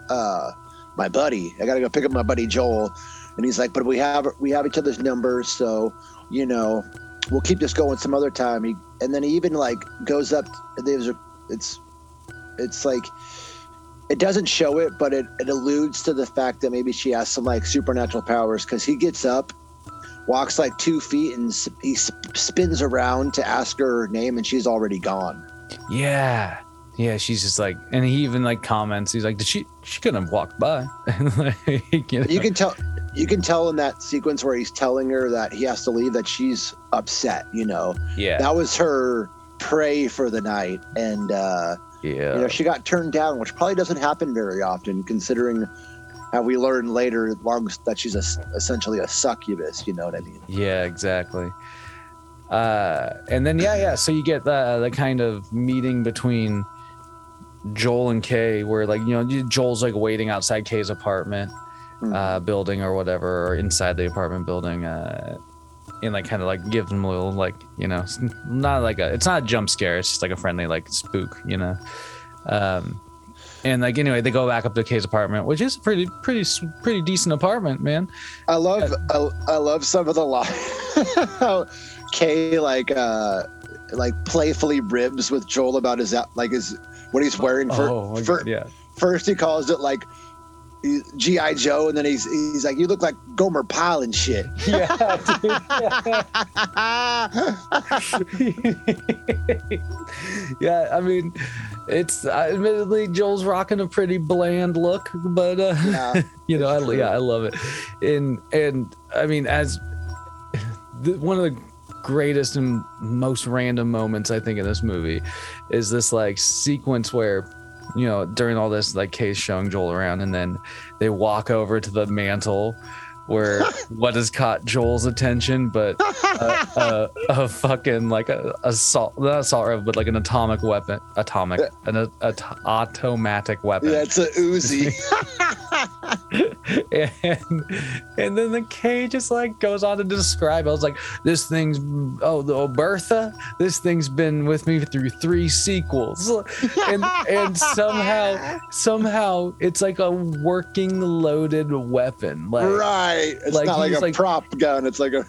S5: uh my buddy. I gotta go pick up my buddy Joel. And he's like, but we have we have each other's numbers, so you know, we'll keep this going some other time. He, and then he even like goes up. There's a, it's, it's like, it doesn't show it, but it, it alludes to the fact that maybe she has some like supernatural powers because he gets up, walks like two feet, and he sp- spins around to ask her her name, and she's already gone.
S4: Yeah. Yeah, she's just like, and he even like comments. He's like, "Did she? She couldn't have walked by." like, you know?
S5: You can tell. You can tell in that sequence where he's telling her that he has to leave that she's upset. You know,
S4: yeah,
S5: that was her prey for the night, and uh,
S4: yeah,
S5: you know she got turned down, which probably doesn't happen very often, considering how we learn later long that she's a, essentially a succubus. You know what I mean?
S4: yeah, exactly. Uh, and then yeah, yeah. So you get the the kind of meeting between Joel and Kay, where like you know Joel's like waiting outside Kay's apartment
S5: Hmm.
S4: uh, building or whatever, or inside the apartment building. Uh, and like kind of like give them a little like you know not like a it's not a jump scare it's just like a friendly like spook you know um and like anyway they go back up to kay's apartment which is a pretty pretty pretty decent apartment man
S5: I love I, I love some of the lines. how Kay like uh like playfully ribs with Joel about his like his what he's wearing for,
S4: oh
S5: for
S4: yeah
S5: first he calls it like GI Joe and then he's he's like you look like Gomer Pyle and shit.
S4: yeah yeah i mean it's uh, admittedly joel's rocking a pretty bland look but uh
S5: Yeah.
S4: you know, I, yeah, I love it. And and I mean, as the, one of the greatest and most random moments I think in this movie is this like sequence where you know during all this like Kay's showing Joel around, and then they walk over to the mantle. Where what has caught Joel's attention, but uh, a, a, uh, a fucking like a assault, not assault rifle, but like an atomic weapon, atomic, an a, a, automatic weapon.
S5: Yeah, it's a Uzi.
S4: and and then the K just like goes on to describe. I was like, this thing's oh the oh, Bertha, this thing's been with me through three sequels, and and somehow somehow it's like a working loaded weapon. Like
S5: right. It's
S4: like
S5: not like a
S4: like-
S5: prop gun. It's like a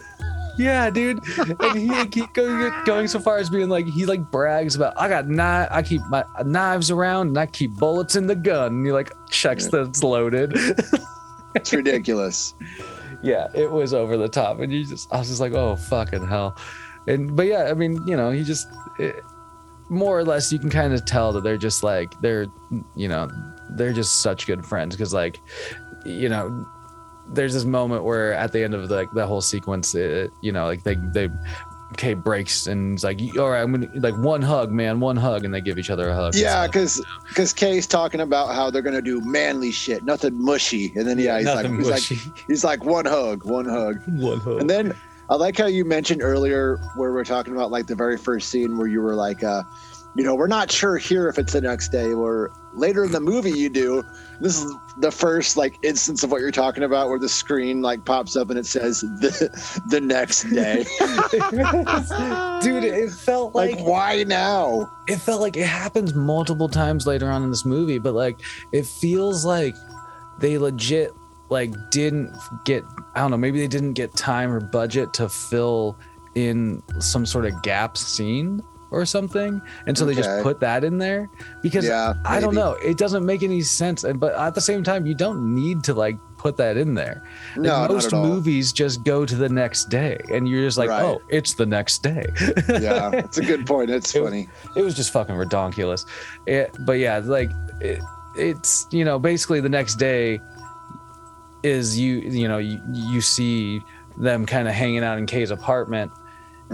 S4: yeah, dude. And he keep going, going so far as being like he like brags about I got knife, I keep my knives around and I keep bullets in the gun. And he like checks that it's loaded.
S5: it's ridiculous.
S4: yeah, it was over the top, and you just I was just like, oh fucking hell. And but yeah, I mean, you know, he just it, more or less you can kind of tell that they're just like they're you know they're just such good friends because like you know there's this moment where at the end of like the whole sequence it, you know like they they Kay breaks and it's like all right I'm gonna like one hug man one hug and they give each other a hug.
S5: Yeah, because because Kay's talking about how they're gonna do manly shit, nothing mushy, and then yeah, he's like
S4: Nothing
S5: he's like he's like one hug, one hug,
S4: one hug.
S5: And then I like how you mentioned earlier where we're talking about like the very first scene where you were like, uh, you know, we're not sure here if it's the next day or later in the movie you do. This is the first like instance of what you're talking about where the screen like pops up and it says the the next day.
S4: dude it felt
S5: like
S4: like
S5: why now?
S4: it felt like it happens multiple times later on in this movie, but like it feels like they legit like didn't get I don't know, maybe they didn't get time or budget to fill in some sort of gap scene or something. And so they just put that in there because
S5: Yeah,
S4: I don't know, it doesn't make any sense. And but at the same time, you don't need to like put that in there. Like,
S5: No,
S4: most movies just go to the next day and you're just like,
S5: Right.
S4: "Oh, it's the next day."
S5: Yeah, it's a good point. It's
S4: It
S5: funny.
S4: it was just fucking redonkulous. It, but yeah, like it, it's you know basically the next day is you you know you, you see them kind of hanging out in Kay's apartment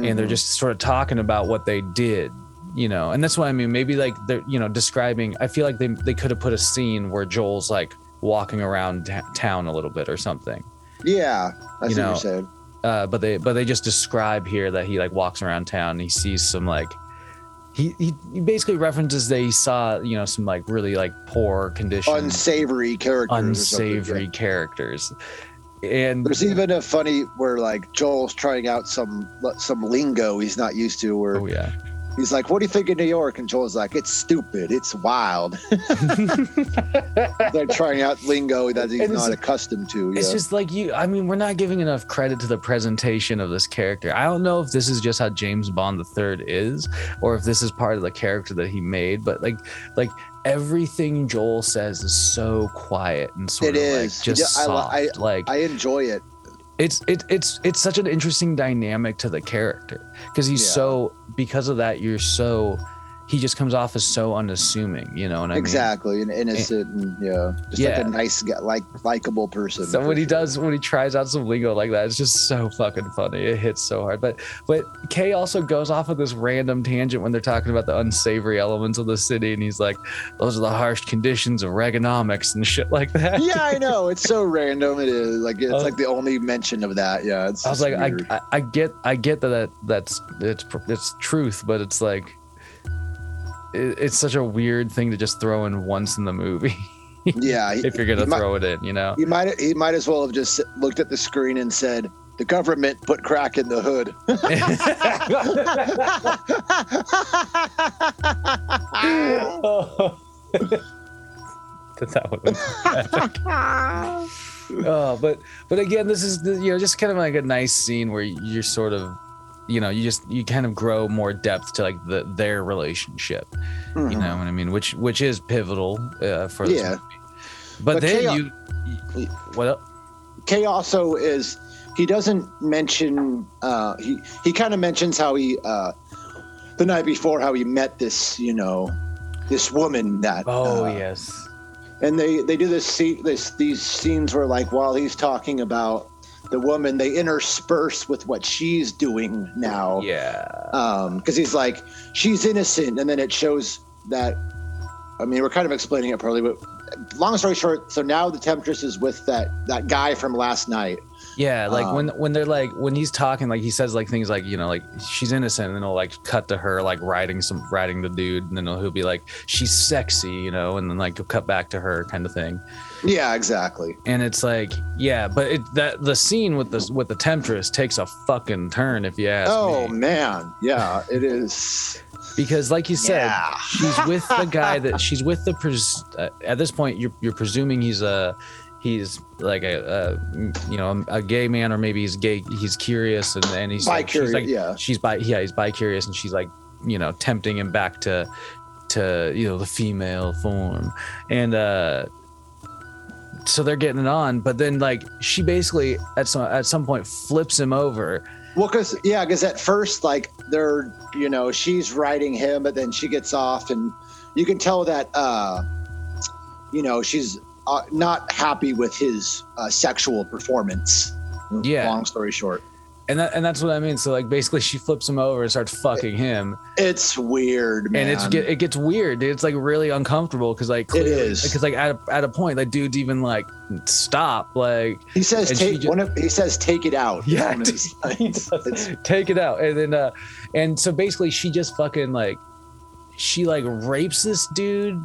S4: and they're
S5: Mhm.
S4: just sort of talking about what they did you know and that's what i mean maybe like they're you know describing i feel like they, they could have put a scene where joel's like walking around t- town a little bit or something
S5: Yeah, I
S4: You know,
S5: what you're saying.
S4: uh, but they but they just describe here that he like walks around town and he sees some like he, he he basically references that he saw you know some like really like poor condition
S5: Unsavory characters. or something, yeah.
S4: unsavory characters and
S5: There's even a funny where like Joel's trying out some some lingo he's not used to. Where
S4: oh yeah
S5: he's like, "What do you think of New York?" And Joel's like, "It's stupid. It's wild." They're trying out lingo that he's not accustomed to.
S4: It's
S5: yeah.
S4: just like you. I mean, we're not giving enough credit to the presentation of this character. I don't know if this is just how James Bond the Third is, or if this is part of the character that he made. But like, like everything Joel says is so quiet and sort
S5: It
S4: of
S5: is.
S4: like just
S5: Yeah, I
S4: soft.
S5: I-
S4: like
S5: I enjoy it.
S4: It's it, it's it's such an interesting dynamic to the character because he's
S5: Yeah.
S4: so because of that you're so he just comes off as so unassuming. You know what I mean?
S5: exactly, and innocent, and yeah, just
S4: Yeah.
S5: like a nice, guy, like likable person.
S4: So when he does when he tries out some lingo like that, it's just so fucking funny. It hits so hard. But but Kay also goes off of this random tangent when they're talking about the unsavory elements of the city, and he's like, "Those are the harsh conditions of Reaganomics and shit like that."
S5: yeah, I know. It's so random. It is like it's
S4: Uh,
S5: like the only mention of that. Yeah, it's.
S4: I was like, I. I I get I get that, that that's it's it's truth, but it's like it, it's such a weird thing to just throw in once in the movie
S5: yeah. he-
S4: if you're gonna
S5: he might-
S4: throw it in, you know.
S5: He might he might as well have just looked at the screen and said, "The government put crack in the hood."
S4: that would have oh, but but again, this is the, you know just kind of like a nice scene where you're sort of you know you just you kind of grow more depth to like the their relationship. You know what I mean? Which which is pivotal uh, for this
S5: Yeah.
S4: movie. But,
S5: But
S4: then
S5: chaos-
S4: you what?
S5: Kay also is he doesn't mention uh he he kind of mentions how he uh the night before how he met this you know this woman that
S4: Oh
S5: uh,
S4: yes.
S5: and they they do this scene this these scenes where like while he's talking about the woman they intersperse with what she's doing now.
S4: Yeah.
S5: um because he's like she's innocent. And then it shows that i mean we're kind of explaining it probably but long story short so now the temptress is with that that guy from last night
S4: Yeah, like when
S5: Um,
S4: when they're like when he's talking, like he says like things like you know like she's innocent, and then he'll like cut to her like riding some riding the dude, and then he'll, he'll be like she's sexy, you know, and then like he'll cut back to her kind of thing,
S5: Yeah, exactly.
S4: and it's like yeah, but it that the scene with the with the temptress takes a fucking turn if you ask
S5: Oh
S4: me,
S5: man, yeah, it is.
S4: because like you said,
S5: Yeah.
S4: she's with the guy that she's with the pres- uh, at this point you're you're presuming he's a he's like a, a you know a gay man or maybe he's gay he's curious and and he's like, she's
S5: Bi-curious,
S4: like
S5: yeah.
S4: she's bi yeah he's bi curious and she's like you know tempting him back to to you know the female form and uh so they're getting it on but then like she basically at some at some point flips him over
S5: Well, because yeah, because at first, like they're, you know, she's riding him, but then she gets off, and you can tell that, uh, you know, she's uh, not happy with his uh, sexual performance.
S4: Yeah.
S5: Long story short,
S4: and that and that's what i mean so like basically she flips him over and starts fucking him
S5: it's weird, man.
S4: and it's get, it gets weird dude. it's like really uncomfortable because like clearly
S5: is.
S4: because like at a, at a point like dude's even like stop like
S5: he says, take
S4: ju-
S5: one of, he says, take it out.
S4: Yeah,
S5: On his-
S4: he does.
S5: it's-
S4: take it out and then uh and so basically she just fucking like she like rapes this dude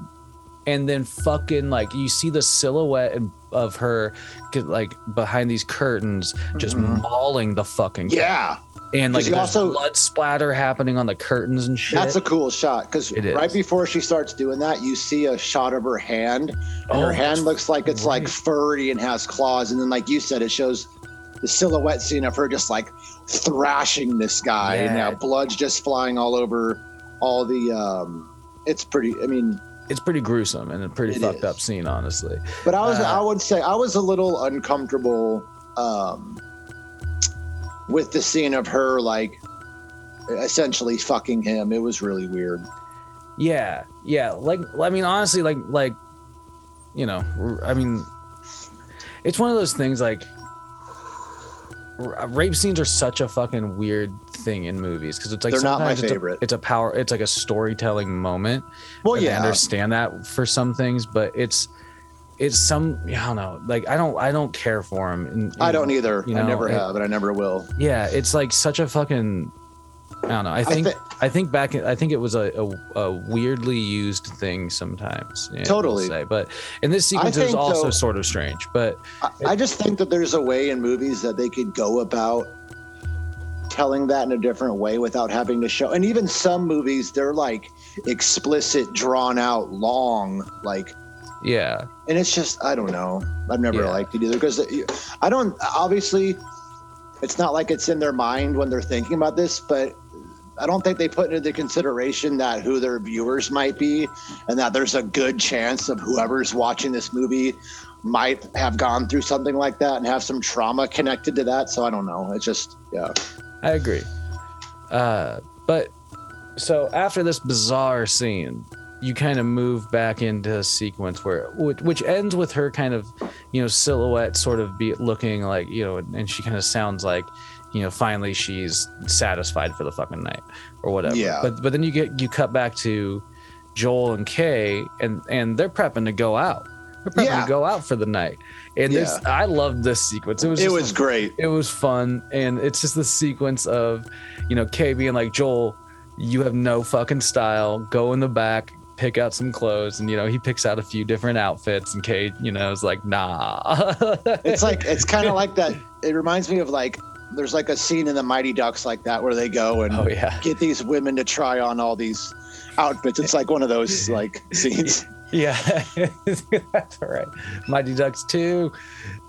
S4: and then fucking like you see the silhouette of her like behind these curtains just
S5: Mhm.
S4: mauling the fucking guy.
S5: yeah,
S4: and like there's
S5: also-
S4: blood splatter happening on the curtains and shit
S5: that's a cool shot because
S4: is.
S5: right before she starts doing that, you see a shot of her hand, and
S4: Oh,
S5: her hand looks like it's like furry and has claws, and then like you said, it shows the silhouette scene of her just like thrashing this guy, and
S4: Yeah.
S5: now blood's just flying all over all the. um It's pretty. I mean,
S4: it's pretty gruesome and a pretty
S5: It
S4: fucked
S5: is.
S4: up scene honestly
S5: but I was
S4: Uh,
S5: I would say I was a little uncomfortable um with the scene of her like essentially fucking him. It was really weird.
S4: Yeah, yeah. Like, I mean, honestly, like, like, you know, I mean, it's one of those things. Like, rape scenes are such a fucking weird thing in movies because it's like
S5: They're not my
S4: sometimes it's a-
S5: favorite.
S4: It's a, power. It's like a storytelling moment.
S5: Well,
S4: and I understand that for some things, but it's it's some. I don't know. Like, I don't. I don't care for them.
S5: I don't either.
S4: you
S5: I
S4: know,
S5: never
S4: it-
S5: have, and I never will.
S4: Yeah, it's like such a fucking. I don't know. I think
S5: thi-
S4: I, think back. I think it was a, a, a weirdly used thing sometimes. yeah, we'll
S5: Totally.
S4: say. But in this sequence, it was also
S5: though-
S4: sort of strange. But
S5: I, I just think that there's a way in movies that they could go about telling that in a different way without having to show. And even some movies, they're like explicit, drawn out, long, like.
S4: yeah,
S5: And it's just, I don't know. I've never
S4: Yeah.
S5: liked it either because I don't. Obviously, it's not like it's in their mind when they're thinking about this, but. I don't think they put into consideration that who their viewers might be, and that there's a good chance of whoever's watching this movie might have gone through something like that and have some trauma connected to that. So I don't know. It's just yeah.
S4: I agree. Uh, but so after this bizarre scene, you kind of move back into a sequence where which, which ends with her kind of you know silhouette sort of be looking like you know and she kind of sounds like you know finally she's satisfied for the fucking night or whatever
S5: Yeah.
S4: but but then you get you cut back to joel and kay and and they're prepping to go out they're prepping
S5: Yeah.
S4: go out for the night and this i loved this sequence it was
S5: It was great.
S4: it was fun and it's just the sequence of you know kay being like joel you have no fucking style go in the back pick out some clothes and you know he picks out a few different outfits and kay you know is like nah
S5: It's like it's kind of like that. It reminds me of like there's like a scene in the Mighty Ducks like that where they go and
S4: oh yeah
S5: get these women to try on all these outfits. It's like one of those like scenes.
S4: Yeah that's all right mighty ducks 2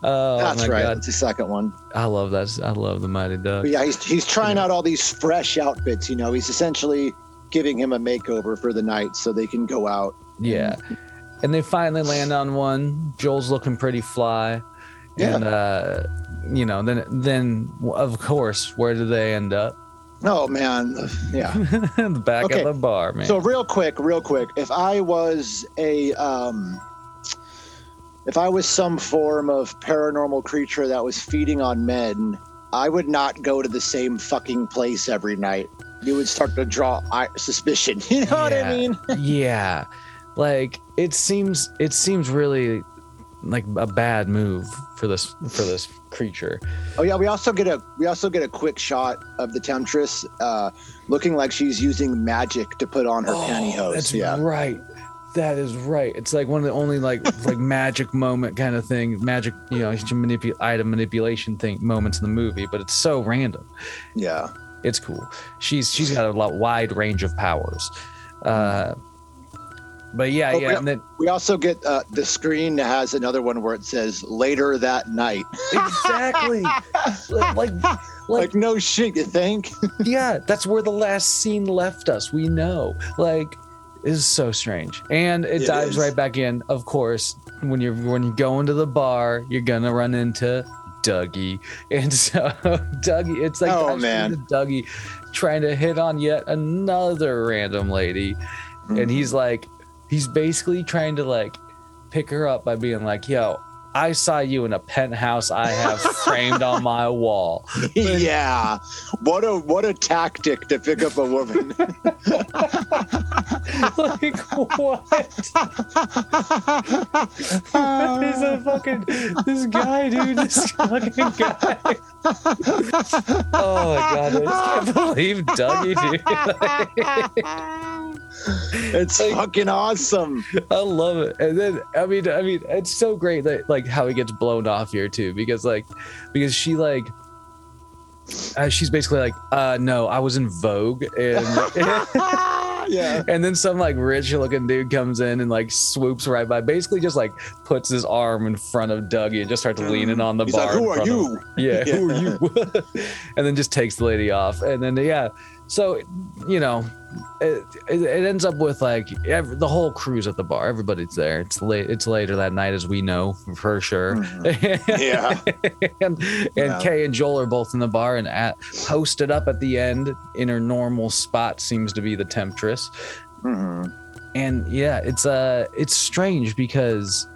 S4: oh
S5: That's
S4: my
S5: right.
S4: god
S5: That's the second one.
S4: i love that i love the mighty ducks
S5: But yeah, he's he's trying out all these fresh outfits. You know, he's essentially giving him a makeover for the night so they can go out.
S4: Yeah. And they finally land on one. Joel's looking pretty fly.
S5: Yeah.
S4: And uh you know, then then of course, where do they end up?
S5: Oh man, yeah.
S4: the back
S5: Okay.
S4: of the bar, man.
S5: So real quick, real quick, if I was a um if I was some form of paranormal creature that was feeding on men, I would not go to the same fucking place every night. You would start to draw suspicion. You know what I mean?
S4: yeah. Like it seems it seems really like a bad move for this for this creature.
S5: Oh yeah, we also get a we also get a quick shot of the temptress uh, looking like she's using magic to put on her pantyhose.
S4: Oh, That's
S5: yeah,
S4: right. That is right. It's like one of the only like like magic moment kind of thing, magic you know manipu- item manipulation thing moments in the movie, but it's so random.
S5: yeah.
S4: It's cool. She's she's got a lot wide range of powers. Uh, but yeah,
S5: Oh,
S4: yeah,
S5: yeah.
S4: and then
S5: We also get uh, the screen has another one where it says later that night.
S4: exactly like like
S5: like no shit, you think?
S4: yeah, that's where the last scene left us. We know. Like, is so strange. And it,
S5: It
S4: dives
S5: is.
S4: right back in. Of course, when you're when you go into the bar, you're gonna run into Dougie. And so Dougie, it's like
S5: Oh, man.
S4: Dougie trying to hit on yet another random lady. And he's like, he's basically trying to like pick her up by being like, yo, I saw you in a penthouse I have framed on my wall.
S5: yeah. What a what a tactic to pick up a woman.
S4: like what? He's a fucking this guy, dude. This fucking guy. oh my god, I just can't believe Dougie, dude.
S5: it's fucking awesome.
S4: I love it. And then I mean, I mean, it's so great that like how he gets blown off here too, because like because she like uh, she's basically like, uh no, I was in Vogue and
S5: yeah.
S4: and then some like rich looking dude comes in and like swoops right by, basically just like puts his arm in front of Dougie and just starts leaning on the
S5: He's
S4: bar.
S5: like, who are you?
S4: him. Yeah, who are you? and then just takes the lady off. And then yeah, so you know, it, it, ends up with like ev the whole crew's at the bar. Everybody's there. It's late. It's later that night, as we know for sure.
S5: Yeah.
S4: and and
S5: Yeah.
S4: Kay and Joel are both in the bar and at posted up at the end in her normal spot seems to be the temptress.
S5: Mm-hmm.
S4: And yeah, it's uh it's strange because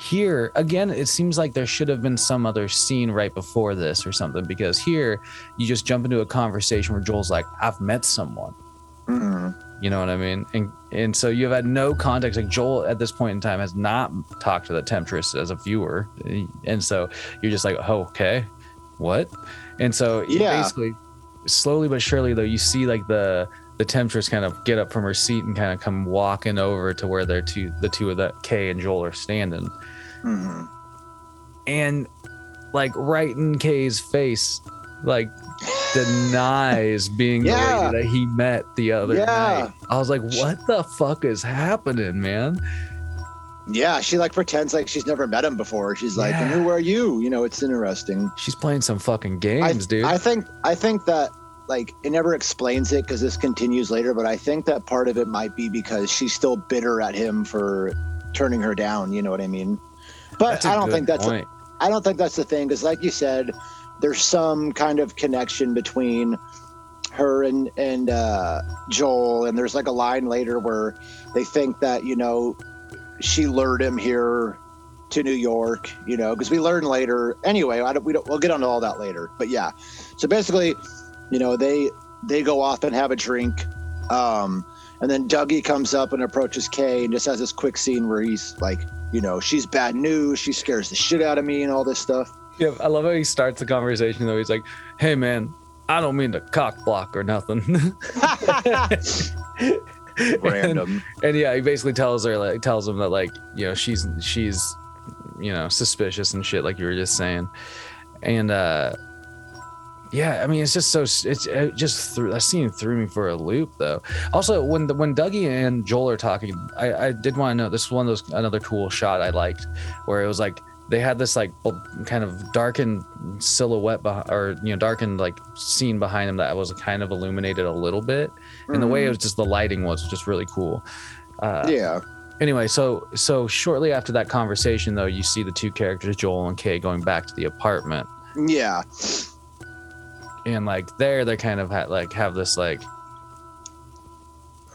S4: here again it seems like there should have been some other scene right before this or something because here you just jump into a conversation where Joel's like, I've met someone.
S5: Mhm.
S4: You know what I mean? And and so you've had no context. Like Joel at this point in time has not talked to the temptress as a viewer, and so you're just like, oh, okay, what? And so
S5: Yeah.
S4: basically, slowly but surely, though, you see like the the temptress kind of get up from her seat and kind of come walking over to where they're two, the two of the Kay and Joel are standing,
S5: Mhm.
S4: and like right in Kay's face, like denies being
S5: Yeah.
S4: the lady that he met the other
S5: Yeah.
S4: night. I was like, what the fuck is happening, man?
S5: Yeah, she like pretends like she's never met him before. She's like,
S4: Yeah.
S5: "And who are you?" You know, it's interesting.
S4: She's playing some fucking
S5: I,
S4: games, dude.
S5: I think I think that like it never explains it because this continues later, but I think that part of it might be because she's still bitter at him for turning her down. You know what I mean? But I don't think that's. I don't think that's the thing because, like you said, there's some kind of connection between her and and uh, Joel, and there's like a line later where they think that you know she lured him here to New York, you know, because we learn later. Anyway, I don't, we don't. We'll get onto all that later. But yeah, so basically, you know, they they go off and have a drink. Um, and then Dougie comes up and approaches Kay and just has this quick scene where he's like, you know, she's bad news. She scares the shit out of me and all this stuff.
S4: yeah, I love how he starts the conversation though. He's like, "Hey, man, I don't mean to cock block or nothing."
S5: Random.
S4: and yeah, he basically tells her like tells him that like you know she's she's you know suspicious and shit like you were just saying, and uh yeah, I mean it's just so it's it just threw that scene threw me for a loop though. Also, when the, when Dougie and Joel are talking, I I did want to know this is one of those another cool shot I liked where it was like they had this like kind of darkened silhouette beh- or you know darkened like scene behind them that was kind of illuminated a little bit and the way it was just the lighting was just really cool uh,
S5: yeah.
S4: anyway so so shortly after that conversation though you see the two characters joel and kay going back to the apartment
S5: Yeah.
S4: And like there they kind of ha- like have this like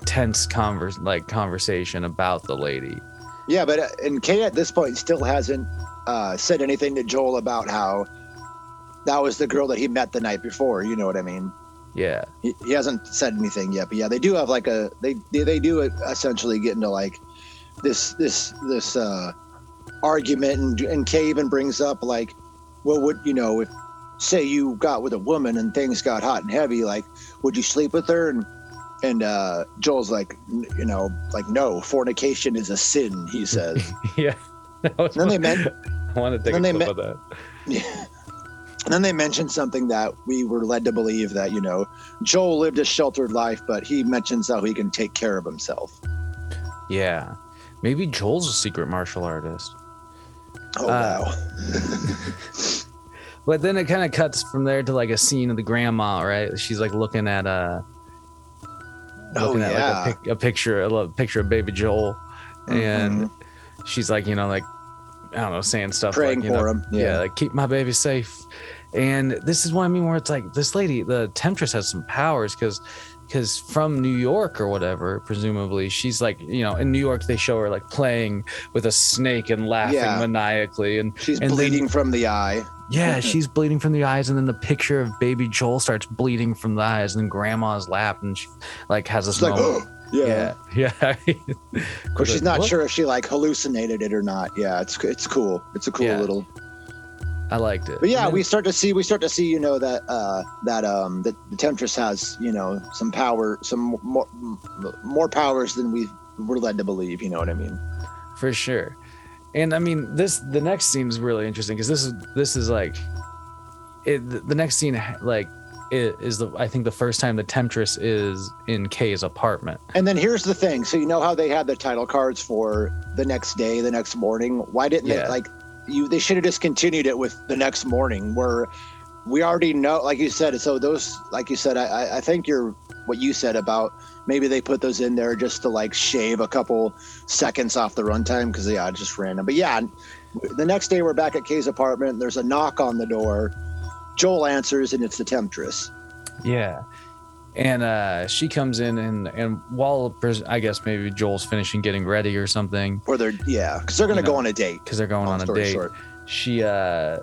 S4: tense converse like conversation about the lady
S5: Yeah, but uh, and Kay at this point still hasn't uh, said anything to Joel about how that was the girl that he met the night before. You know what I mean?
S4: yeah
S5: He, he hasn't said anything yet, but yeah, they do have like a they they, they do essentially get into like this this this uh argument, and and Kay even brings up like, well, would you know if say you got with a woman and things got hot and heavy, like, would you sleep with her? And and uh, Joel's like, "N- you know, like no, fornication is a sin. He says.
S4: yeah.
S5: And then they meant
S4: I want to take a
S5: then they
S4: clip
S5: met-
S4: of that.
S5: Yeah. And then they mentioned something that we were led to believe that, you know, Joel lived a sheltered life, but he mentions how he can take care of himself.
S4: Yeah. Maybe Joel's a secret martial artist.
S5: Oh,
S4: Uh,
S5: wow.
S4: But then it kind of cuts from there to like a scene of the grandma, right? She's like looking at uh
S5: Oh,
S4: looking at
S5: yeah.
S4: like a, pic- a picture, a little picture of baby Joel, and she's like, you know, like I don't know, saying stuff
S5: Mm-hmm. Praying
S4: like, you
S5: for
S4: know,
S5: him.
S4: yeah.
S5: Yeah.
S4: like keep my baby safe. And this is what I mean, where it's like this lady, the temptress, has some powers because because from New York or whatever, presumably she's like, you know, in New York they show her like playing with a snake and laughing
S5: Yeah.
S4: maniacally, and
S5: She's
S4: and then-
S5: bleeding from the eye.
S4: yeah, she's bleeding from the eyes, and then the picture of baby Joel starts bleeding from the eyes, and then grandma's lap, and she like has this
S5: It's like,
S4: moment.
S5: oh, yeah.
S4: yeah, yeah.
S5: But she's not
S4: What?
S5: sure if she like hallucinated it or not. Yeah, it's it's cool. It's a cool
S4: Yeah.
S5: little.
S4: I liked it.
S5: But yeah,
S4: then-
S5: we start to see we start to see you know that uh that um that the temptress has you know some power some more more powers than we were led to believe. You know what I mean?
S4: for sure. And I mean, this the next scene is really interesting because this is this is like, it. The the next scene like is the I think the first time the temptress is in Kay's apartment.
S5: And then here's the thing. So you know how they had the title cards for the next day, the next morning. Why didn't
S4: Yeah.
S5: they like you? They should have discontinued it with the next morning, where we already know, like you said. So those, like you said, I, I- think you're what you said about maybe they put those in there just to like shave a couple seconds off the runtime because yeah, just random. But yeah, the next day we're back at Kay's apartment. There's a knock on the door. Joel answers, and it's the temptress.
S4: Yeah. And uh, she comes in and and while I guess maybe Joel's finishing getting ready or something
S5: Or they're yeah, because they're gonna
S4: You
S5: go
S4: know,
S5: on a date.
S4: because they're going
S5: Long
S4: on a date.
S5: short.
S4: She uh,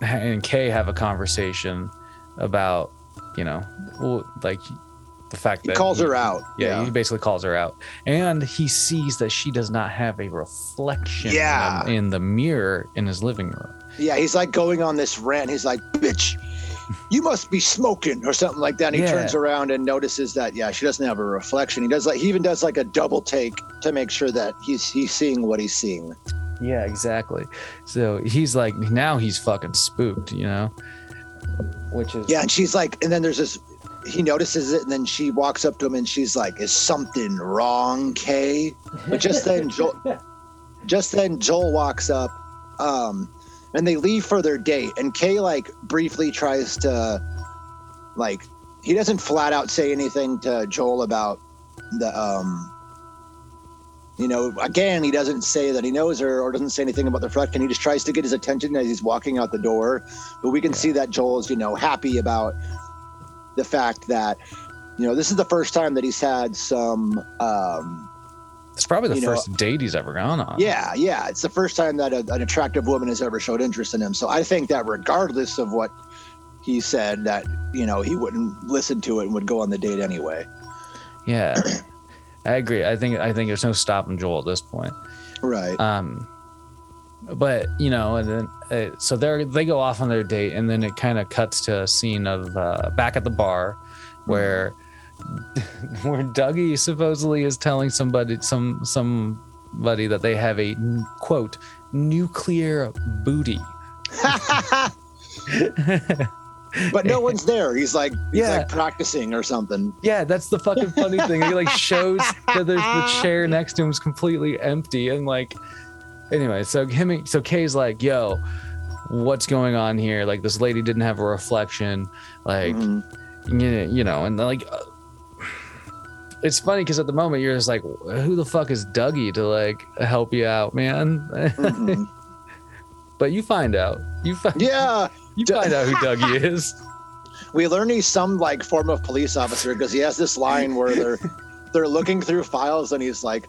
S4: and Kay have a conversation about you know like the fact that
S5: He
S4: that
S5: calls her out.
S4: Yeah, he basically calls her out, and he sees that she does not have a reflection
S5: Yeah.
S4: in, in the mirror in his living room.
S5: Yeah, he's like going on this rant. He's like, "Bitch, you must be smoking" or something like that. And he
S4: Yeah.
S5: turns around and notices that yeah, she doesn't have a reflection. He does like he even does like a double take to make sure that he's he's seeing what he's seeing.
S4: Yeah, exactly. So he's like now he's fucking spooked, you know, which is
S5: Yeah, and she's like, and then there's this. He notices it, and then she walks up to him, and she's like, "Is something wrong, Kay?" But just then, Joel, just then Joel walks up, um, and they leave for their date. And Kay like briefly tries to, like, he doesn't flat out say anything to Joel about the, um, you know, again, he doesn't say that he knows her or doesn't say anything about the reflection. He just tries to get his attention as he's walking out the door. But we can see that Joel is, you know, happy about the fact that, you know, this is the first time that he's had some, um,
S4: it's probably the
S5: you know-
S4: first date he's ever gone on.
S5: yeah, yeah. It's the first time that a, an attractive woman has ever showed interest in him. So I think that regardless of what he said, that you know he wouldn't listen to it and would go on the date anyway.
S4: yeah. I agree. I think I think there's no stopping Joel at this point.
S5: Right.
S4: Um, but you know, and then uh, so they they go off on their date, and then it kind of cuts to a scene of uh, back at the bar, where where Dougie supposedly is telling somebody some somebody that they have a quote nuclear booty.
S5: but no one's there. He's like he's
S4: Yeah.
S5: like practicing or something.
S4: Yeah, that's the fucking funny thing. He like shows that there's the chair next to him is completely empty and like anyway, so him so Kay's like, yo, what's going on here? Like this lady didn't have a reflection. Like
S5: Mhm.
S4: you, know, and like it's funny because at the moment you're just like, who the fuck is Dougie to like help you out, man?
S5: Mhm.
S4: but you find out. You find
S5: yeah.
S4: you find out who Dougie is.
S5: We learn he's some like form of police officer because he has this line where they're they're looking through files and he's like,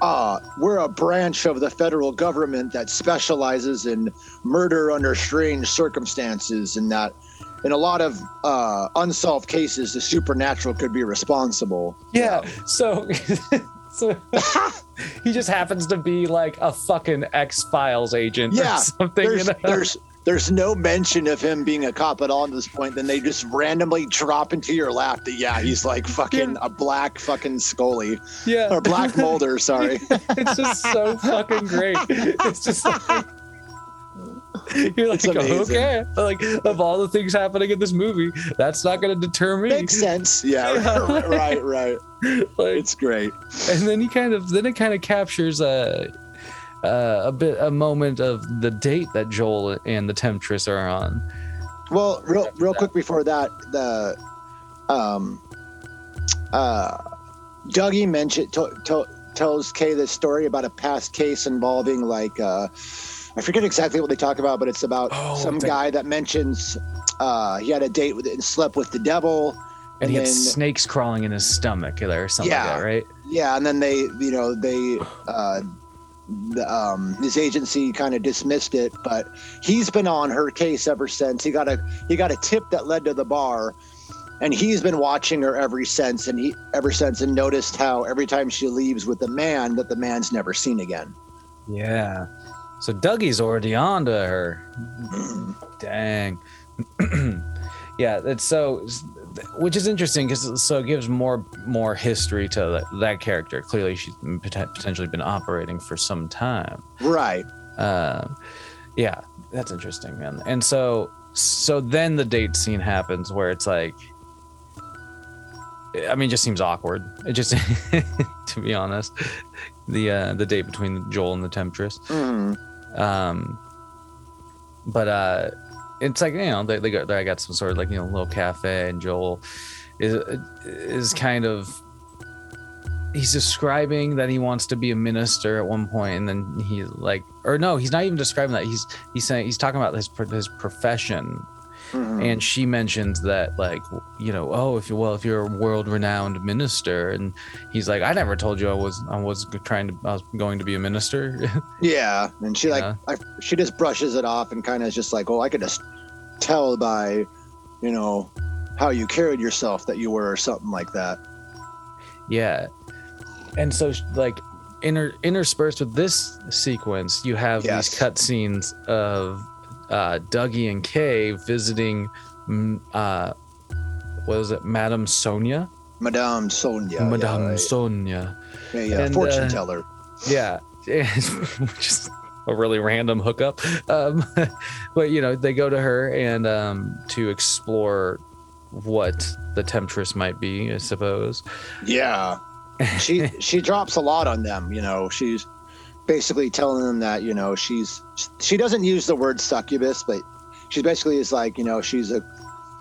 S5: "Ah, we're a branch of the federal government that specializes in murder under strange circumstances, and that in a lot of uh, unsolved cases, the supernatural could be responsible."
S4: Yeah. So so he just happens to be like a fucking X Files agent
S5: Yeah,
S4: or something. You
S5: There's,
S4: know?
S5: there's there's no mention of him being a cop at all at this point. Then they just randomly drop into your lap that yeah, he's like fucking a black fucking Scully
S4: yeah,
S5: or black Mulder. Sorry.
S4: it's just so fucking great. It's just like you're like okay, like of all the things happening in this movie, that's not going to deter me.
S5: Makes sense. Yeah.
S4: Yeah.
S5: right. Right.
S4: Like,
S5: It's great.
S4: and then he kind of then it kind of captures a uh, a bit a moment of the date that Joel and the Temptress are on.
S5: Well, real real quick before that, the um uh Dougie mentioned to, to, tells Kay this story about a past case involving like uh I forget exactly what they talk about, but it's about
S4: Oh,
S5: some guy that mentions uh he had a date with and slept with the devil.
S4: And,
S5: And
S4: he had snakes crawling in his stomach or something
S5: Yeah.
S4: like that, right?
S5: Yeah, and then they, you know, they, uh, the, um, his agency kind of dismissed it, but he's been on her case ever since. He got a he got a tip that led to the bar, and he's been watching her ever since, and he ever since, and noticed how every time she leaves with the man, that the man's never seen again.
S4: Yeah. So Dougie's already on to her. Dang. yeah, it's so which is interesting because so it gives more more history to that, that character. Clearly, she's pot- potentially been operating for some time.
S5: Right.
S4: Uh, yeah, that's interesting, man. And so so then the date scene happens where it's like I mean, it just seems awkward. It just to be honest. The uh the date between Joel and the Temptress.
S5: Mhm.
S4: Um but uh it's like, you know, they, they got they got some sort of like, you know, little cafe and Joel is is kind of he's describing that he wants to be a minister at one point and then he like or no he's not even describing that. He's he's saying he's talking about his his profession
S5: Mhm.
S4: and she mentions that like you know oh if you well if you're a world renowned minister and he's like i never told you i was i was trying to i was going to be a minister
S5: Yeah, and she like
S4: Yeah.
S5: I, she just brushes it off and kind of just like, oh, I could just tell by, you know, how you carried yourself that you were or something like that.
S4: yeah and so like inter, interspersed with this sequence you have
S5: Yes.
S4: these cutscenes of uh dougie and kay visiting uh what was it madame sonia
S5: Madame Sonia.
S4: madame
S5: yeah, right.
S4: sonia
S5: yeah, yeah,
S4: and,
S5: fortune
S4: uh,
S5: teller.
S4: Yeah, is a really random hookup. Um, but you know, they go to her and um, to explore what the temptress might be, I suppose.
S5: Yeah, she she drops a lot on them. You know, she's basically telling them that you know she's she doesn't use the word succubus, but she basically is like you know she's a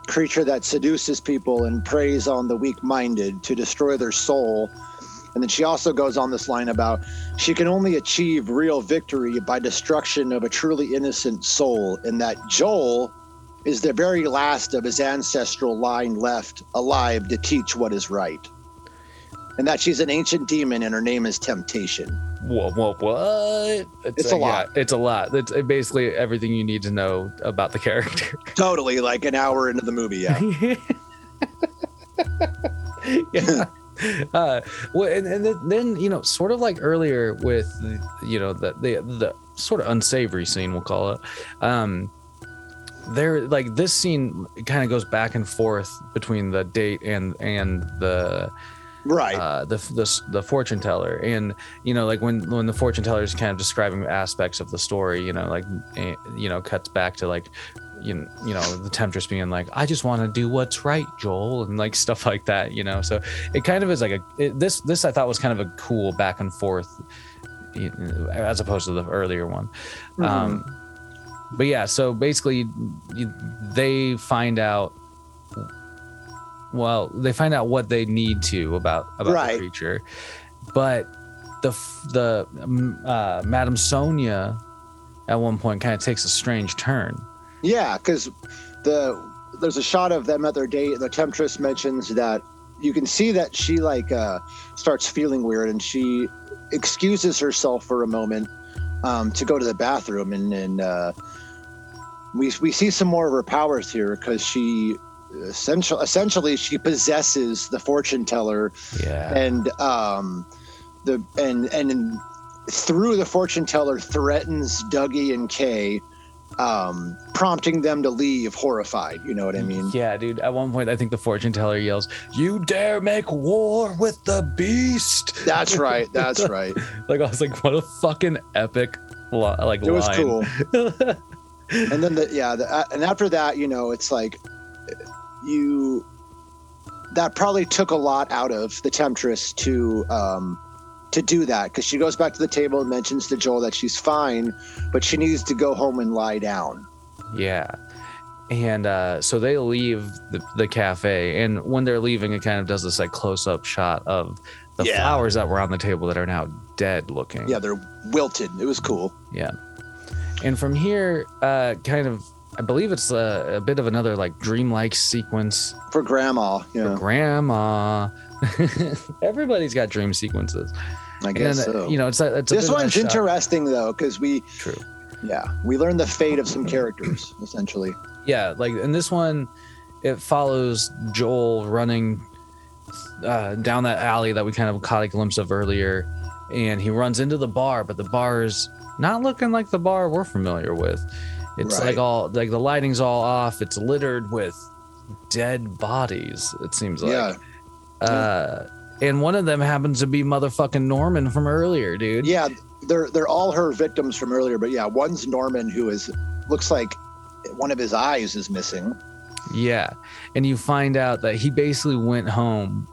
S5: creature that seduces people and preys on the weak-minded to destroy their soul. And then she also goes on this line about she can only achieve real victory by destruction of a truly innocent soul, and that Joel is the very last of his ancestral line left alive to teach what is right. And that she's an ancient demon and her name is Temptation.
S4: Whoa, whoa, what?
S5: It's a lot.
S4: Yeah, it's a lot. It's uh, basically everything you need to know about the character.
S5: Totally, like an hour into the movie, yeah.
S4: yeah. Uh, well, and, and then- then you know, sort of like earlier with you know the, the the sort of unsavory scene, we'll call it. Um, there, like this scene, kind of goes back and forth between the date and and the
S5: Right.
S4: uh, the, the the fortune teller, and you know, like when when the fortune teller is kind of describing aspects of the story, you know, like eh, you know, cuts back to like you know, you know, the temptress being like, "I just want to do what's right, Joel," and like stuff like that, you know. So it kind of is like a it, this this I thought was kind of a cool back and forth, you know, as opposed to the earlier one. Um, but yeah, so basically, they find out. Well, they find out what they need to about about
S5: Right.
S4: the creature, but the the um, uh, Madame Sonia at one point kind of takes a strange turn.
S5: Yeah, because the there's a shot of them at their date. The temptress mentions that you can see that she like uh, starts feeling weird, and she excuses herself for a moment um, to go to the bathroom, and and uh, we we see some more of her powers here because she essentially essentially she possesses the fortune teller
S4: Yeah.
S5: and um the and and through the fortune teller threatens Dougie and Kay, um, prompting them to leave horrified. You know what I mean?
S4: Yeah, dude. At one point, I think the fortune teller yells, "You dare make war with the beast!"
S5: That's right. That's right.
S4: Like I was like, "What a fucking epic, li- like
S5: It was
S4: line."
S5: cool. and then the yeah, the, uh, and after that, you know, it's like you that probably took a lot out of the temptress to um to do that because she goes back to the table and mentions to Joel that she's fine, but she needs to go home and lie down.
S4: Yeah. And uh, so they leave the, the cafe, and when they're leaving, it kind of does this like close up shot of the
S5: Yeah.
S4: flowers that were on the table that are now dead looking.
S5: Yeah, they're wilted. It was cool.
S4: Yeah. And from here, uh, kind of, I believe it's a, a bit of another like dreamlike sequence
S5: For grandma,
S4: for grandma. Everybody's got dream sequences.
S5: I guess
S4: then,
S5: so.
S4: you know, it's a, it's a
S5: this
S4: bit of a
S5: one's
S4: shot-
S5: interesting though because we
S4: True.
S5: yeah we learn the fate of some characters essentially.
S4: Yeah, like in this one, it follows Joel running uh, down that alley that we kind of caught a glimpse of earlier, and he runs into the bar, but the bar is not looking like the bar we're familiar with. It's
S5: Right.
S4: like all like the lighting's all off. It's littered with dead bodies. It seems like.
S5: yeah,
S4: Uh, and one of them happens to be motherfucking Norman from earlier, dude.
S5: yeah, they're they're all her victims from earlier, but yeah, one's Norman who is looks like one of his eyes is missing.
S4: Yeah. And you find out that he basically went home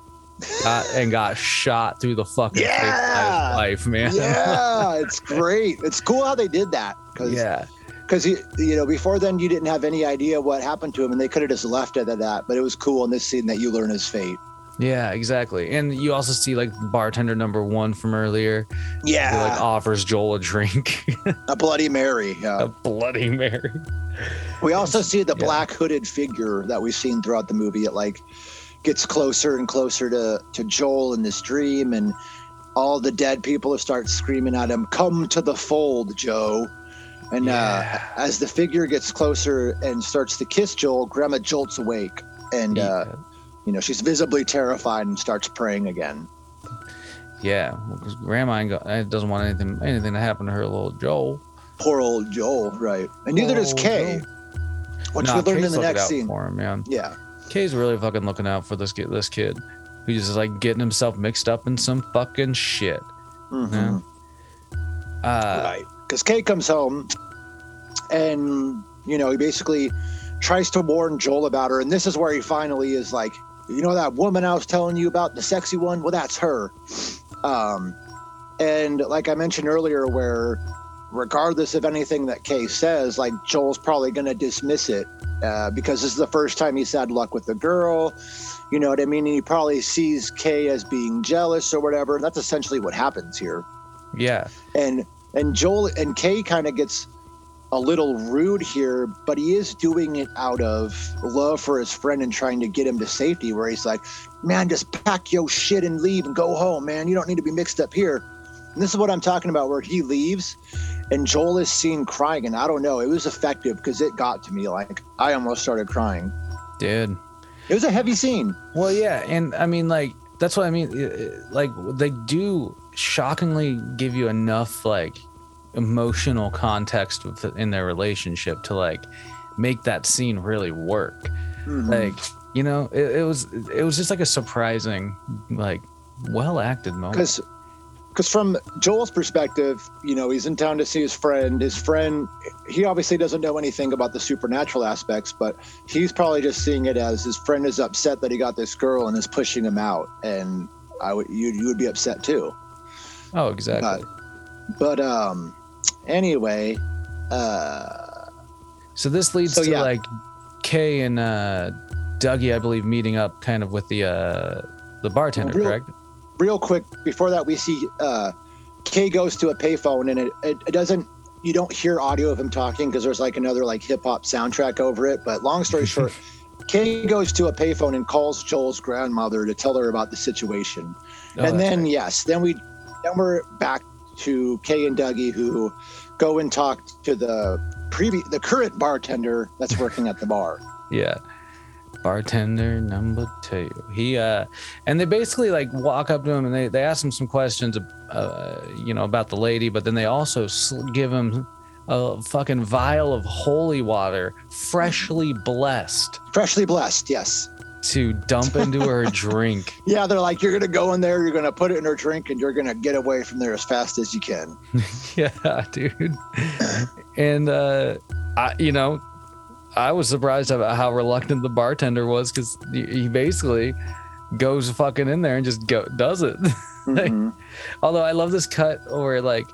S4: got, and got shot through the fucking face by
S5: Yeah.
S4: wife, man.
S5: Yeah, it's great. It's cool how they did that because
S4: yeah.
S5: Because you you know before then you didn't have any idea what happened to him and they could have just left it at that, but it was cool in this scene that you learn his fate.
S4: Yeah, exactly. And you also see like bartender number one from earlier who
S5: Yeah,
S4: like offers Joel a drink.
S5: a Bloody Mary. Yeah.
S4: a bloody Mary.
S5: We also see the
S4: Yeah.
S5: black hooded figure that we've seen throughout the movie. It like gets closer and closer to to Joel in this dream, and all the dead people start screaming at him, "Come to the fold, Joe!" And
S4: Yeah.
S5: uh, as the figure gets closer and starts to kiss Joel, Grandma jolts awake, and uh, you know she's visibly terrified and starts praying again.
S4: yeah, because grandma uh, doesn't want anything anything to happen to her little Joel.
S5: Poor old Joel, right? And neither does
S4: Poor
S5: Kay, which
S4: Nah,
S5: we learned in the next scene.
S4: for him, man.
S5: Yeah,
S4: Kay's really fucking looking out for this kid. This kid, who's just like getting himself mixed up in some fucking shit.
S5: Mhm.
S4: Yeah. Uh,
S5: right because kay comes home and you know he basically tries to warn joel about her and this is where he finally is like you know that woman i was telling you about the sexy one? Well that's her. Um and like i mentioned earlier where regardless of anything that kay says like joel's probably going to dismiss it uh, because this is the first time he's had luck with the girl you know what i mean? And he probably sees kay as being jealous or whatever that's essentially what happens here.
S4: Yeah,
S5: and and Joel and Kay kind of gets a little rude here, but he is doing it out of love for his friend and trying to get him to safety. Where he's like, "Man, just pack your shit and leave and go home, man. You don't need to be mixed up here." And this is what I'm talking about, where he leaves, and Joel is seen crying, and I don't know, it was effective because it got to me. Like I almost started crying.
S4: dude.
S5: It was a heavy scene.
S4: Well, yeah, and I mean, like that's what I mean. Like they do shockingly give you enough like emotional context in their relationship to like make that scene really work.
S5: Mhm.
S4: Like you know, it, it was it was just like a surprising, like well acted moment.
S5: because because from Joel's perspective, you know, he's in town to see his friend. His friend, he obviously doesn't know anything about the supernatural aspects, but he's probably just seeing it as his friend is upset that he got this girl and is pushing him out. And I would, you, you would be upset too.
S4: Oh, exactly.
S5: But um, anyway, uh,
S4: So this leads
S5: So,
S4: to
S5: yeah.
S4: like Kay and uh, Dougie, I believe, meeting up kind of with the uh, the bartender,
S5: Real-
S4: correct?
S5: real quick before that, we see uh, Kay goes to a payphone and it, it, it doesn't. You don't hear audio of him talking because there's like another like hip hop soundtrack over it. But long story short, Kay goes to a payphone and calls Joel's grandmother to tell her about the situation.
S4: Oh,
S5: and then
S4: right.
S5: yes, then we then we're back to Kay and Dougie who go and talk to the previous the current bartender that's working at the bar.
S4: yeah, bartender number two. He uh, and they basically like walk up to him and they they ask him some questions, uh, you know, about the lady, but then they also sl- give him a fucking vial of holy water, freshly blessed,
S5: Freshly blessed, yes.
S4: To dump into her drink.
S5: Yeah, they're like, you're gonna go in there, you're gonna put it in her drink, and you're gonna get away from there as fast as you can.
S4: yeah, dude. And uh, I, you know, I was surprised about how reluctant the bartender was because he, basically goes fucking in there and just go does it. Like,
S5: Mhm.
S4: Although I love this cut where like,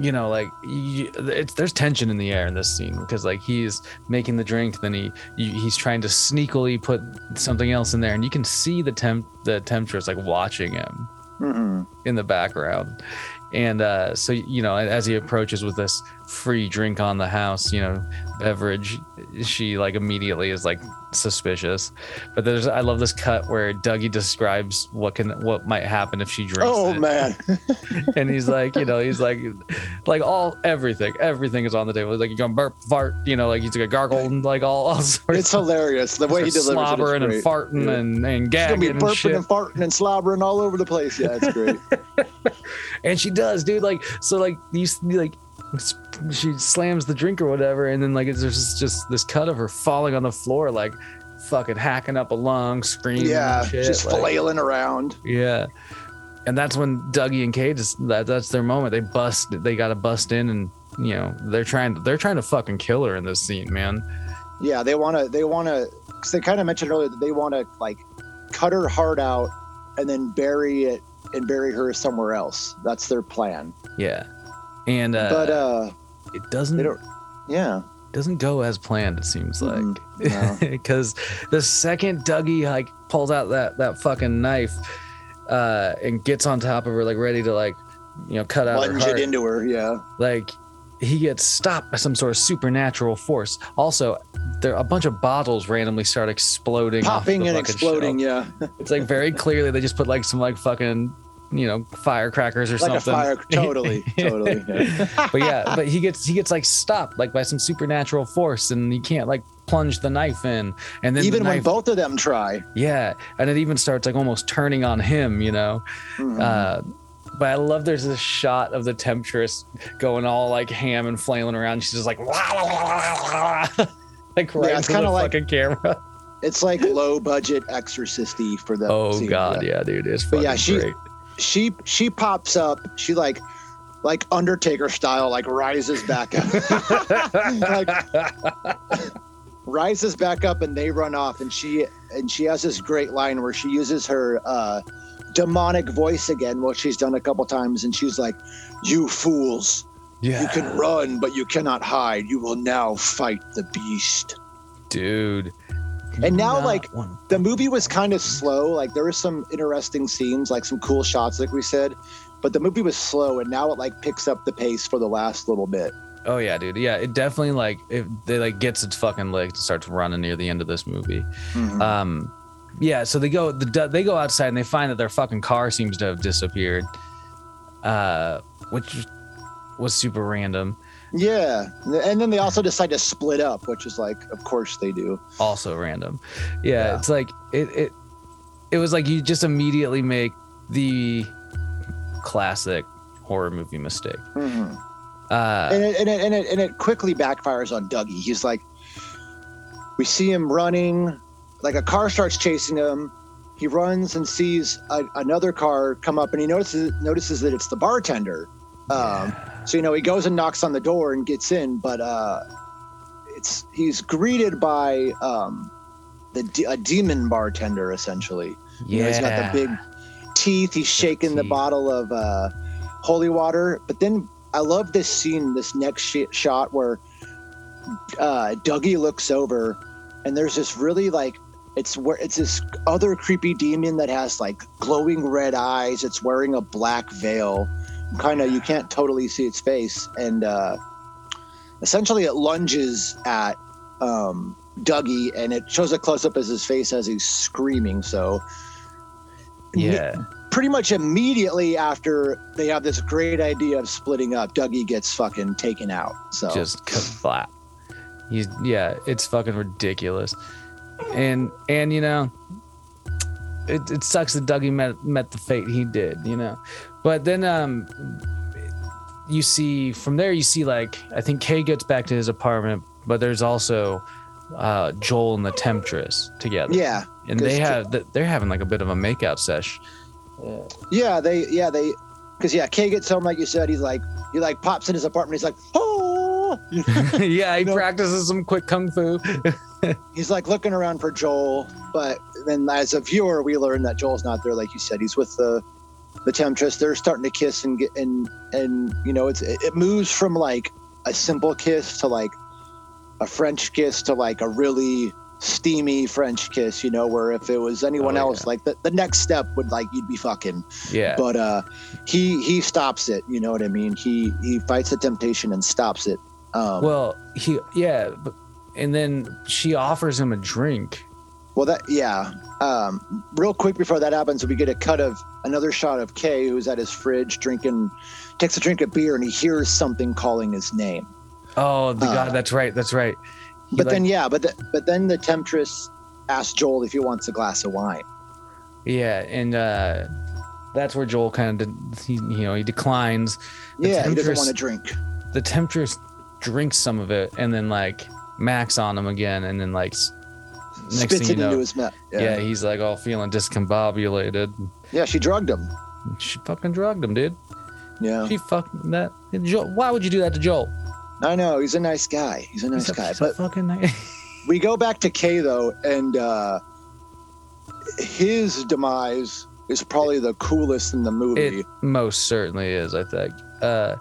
S4: you know, like you, it's there's tension in the air in this scene because like he's making the drink, then he you, he's trying to sneakily put something else in there, and you can see the temp the temptress like watching him
S5: Mhm.
S4: in the background. And uh, so, you know, as he approaches with this free drink on the house, you know, beverage, she like immediately is like suspicious. But there's, I love this cut where Dougie describes what can, what might happen if she drinks.
S5: Oh
S4: it.
S5: man,
S4: And he's like, you know, he's like, like all, everything, everything is on the table. Like, you're going to burp, fart, you know, like he's to gargle and like all, all sorts
S5: it's hilarious the way he delivers
S4: slobbering
S5: it.
S4: and
S5: is great.
S4: farting
S5: Yeah.
S4: and, and
S5: He's gonna be
S4: gagging and
S5: burping and farting and slobbering all over the place. Yeah, it's great.
S4: and she does dude like so like you like she slams the drink or whatever and then like there's just, just this cut of her falling on the floor like fucking hacking up a lung screaming
S5: yeah,
S4: shit,
S5: just
S4: like-
S5: flailing around.
S4: yeah and that's when dougie and kate just that, that's their moment they bust they gotta bust in and you know they're trying to they're trying to fucking kill her in this scene man
S5: Yeah, they want to. They want to. Because they kind of mentioned earlier that they want to like cut her heart out and then bury it and bury her somewhere else. That's their plan.
S4: yeah and uh,
S5: but uh,
S4: it doesn't.
S5: Yeah.
S4: doesn't go as planned it seems like
S5: Mm, no.
S4: because the second dougie like pulls out that that fucking knife uh and gets on top of her like ready to like you know cut out her
S5: Lunge
S4: heart,
S5: it into her. Yeah.
S4: like he gets stopped by some sort of supernatural force also there a bunch of bottles randomly start exploding
S5: Popping and exploding.
S4: shelf.
S5: Yeah.
S4: it's like very clearly they just put like some like fucking you know firecrackers or
S5: like a
S4: something
S5: fire. Totally. totally. Yeah.
S4: but yeah, but he gets he gets like stopped like by some supernatural force, and he can't like plunge the knife in, and then
S5: Even
S4: the
S5: when both of them try.
S4: yeah, and it even starts like almost turning on him, you know.
S5: Mhm.
S4: Uh, but I love there's this shot of the temptress going all like ham and flailing around. She's just like, like right
S5: Yeah, it's kinda like-
S4: a camera.
S5: it's like low budget exorcisty for the.
S4: Oh
S5: scene,
S4: god,
S5: yeah.
S4: yeah, dude, it's
S5: But yeah, she-
S4: great.
S5: She she pops up. She like like Undertaker style, like rises back up. like rises back up and they run off and she and she has this great line where she uses her uh demonic voice again which she's done a couple times and she's like you fools
S4: yeah,
S5: you can run but you cannot hide you will now fight the beast
S4: dude.
S5: And now, like,
S4: one-
S5: the movie was kind of slow like there were some interesting scenes like some cool shots like we said but the movie was slow and now it like picks up the pace for the last little bit
S4: Oh yeah, dude. Yeah, it definitely like it they like gets its fucking legs and starts running near the end of this movie.
S5: Mhm.
S4: Um, yeah. So they go the they go outside and they find that their fucking car seems to have disappeared, uh, which was super random.
S5: Yeah and then they also decide to split up which is like of course they do
S4: Also random. Yeah,
S5: Yeah.
S4: it's like it it it was like you just immediately make the classic horror movie mistake.
S5: Mhm.
S4: Uh,
S5: and it, and, it, and, it, and it quickly backfires on Dougie. He's like, we see him running, like a car starts chasing him. He runs and sees a, another car come up, and he notices notices that it's the bartender. Um, so you know he goes and knocks on the door and gets in, but uh, it's he's greeted by um, the de- a demon bartender essentially. You know,
S4: yeah,
S5: he's got the big teeth. He's shaking the
S4: teeth.
S5: bottle of uh, holy water. But then I love this scene, this next sh- shot where uh, Dougie looks over, and there's this really like it's where it's this other creepy demon that has like glowing red eyes. It's wearing a black veil. Kind of, you can't totally see its face, and uh, essentially it lunges at um, Dougie, and it shows a close up as his face as he's screaming. So
S4: yeah.
S5: pretty much immediately after they have this great idea of splitting up, Dougie gets fucking taken out. So
S4: just flat. He's yeah, it's fucking ridiculous. and and you know, it, it sucks that Dougie met met the fate he did, you know, but then um, you see from there you see like I think Kay gets back to his apartment, but there's also uh Joel and the Temptress together.
S5: Yeah,
S4: and they have they're having like a bit of a makeout sesh.
S5: yeah, they, yeah, they, because yeah, Kay gets home like you said. He's like, he like pops in his apartment. He's like, oh,
S4: yeah, he
S5: No.
S4: practices some quick kung fu.
S5: he's like looking around for Joel, but then as a viewer, we learn that Joel's not there. Like you said, he's with the the temptress. They're starting to kiss and get and and you know it's it moves from like a simple kiss to like a French kiss to like a really steamy French kiss. You know, where if it was anyone
S4: Oh,
S5: else,
S4: yeah.
S5: like the, the next step would like you'd be fucking.
S4: Yeah.
S5: But uh, he he stops it. You know what I mean? He he fights the temptation and stops it. Um,
S4: Well, he yeah, but, and then she offers him a drink.
S5: Well, that yeah. Um, real quick before that happens, we get a cut of another shot of Kay, who's at his fridge drinking, takes a drink of beer, and he hears something calling his name.
S4: Oh, the
S5: Uh,
S4: god, that's right, that's right. He,
S5: but
S4: like-
S5: then yeah, but the, but then the temptress asks Joel if he wants a glass of wine.
S4: yeah, and uh that's where Joel kind of he you know he declines. The
S5: yeah, he doesn't want to drink.
S4: The temptress drinks some of it and then like Max on him again, and then like next
S5: Spits
S4: thing
S5: it
S4: you know,
S5: into his mouth.
S4: yeah.
S5: Yeah.
S4: he's like all feeling discombobulated.
S5: yeah, she drugged him.
S4: She fucking drugged him, dude.
S5: Yeah,
S4: She fucking that. Joel, why would you do that to Joel?
S5: I know. He's a nice guy. He's a nice
S4: He's a-
S5: guy. But
S4: fucking nice.
S5: we go back to Kay though, and uh, his demise is probably the coolest in the movie.
S4: It most certainly is. I think. Uh,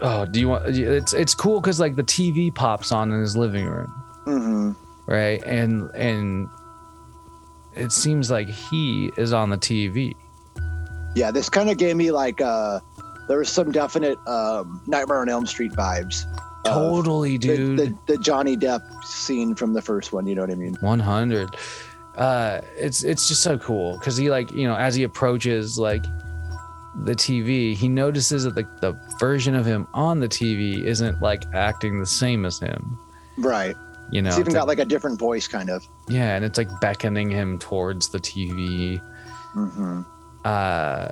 S4: oh, do you want? It's it's cool because like the TV pops on in his living room,
S5: hmm
S4: right? And and it seems like he is on the TV.
S5: Yeah, this kind of gave me like uh, there was some definite um, Nightmare on Elm Street vibes.
S4: Totally,
S5: the-
S4: dude.
S5: The, the, Johnny Depp scene from the first one. You know what I mean?
S4: One hundred. Uh, it's it's just so cool because he like you know as he approaches like the TV, he notices that the, the version of him on the TV isn't like acting the same as him.
S5: Right.
S4: You know,
S5: it's even
S4: it's
S5: got like a different voice, kind of.
S4: Yeah, and it's like beckoning him towards the TV.
S5: hmm
S4: Uh,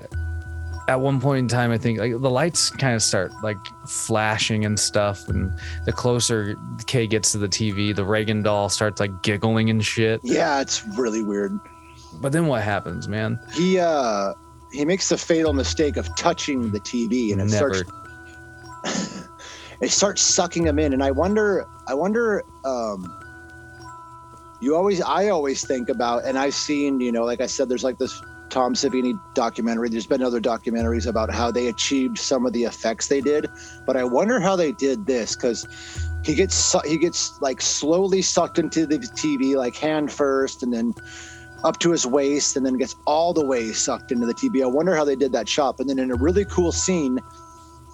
S4: at one point in time, I think like the lights kind of start like flashing and stuff, and the closer Kay gets to the TV, the Reagan doll starts like giggling and shit.
S5: Yeah, it's really weird.
S4: But then what happens, man?
S5: He uh, he makes the fatal mistake of touching the TV, and it
S4: Never.
S5: starts it starts sucking him in. And i wonder i wonder um you always i always think about and i've seen you know like i said there's like this tom savini documentary. There's been other documentaries about how they achieved some of the effects they did. But i wonder how they did this because he gets he gets like slowly sucked into the tv like hand first and then up to his waist and then gets all the way sucked into the tv i wonder how they did that shot and then in a really cool scene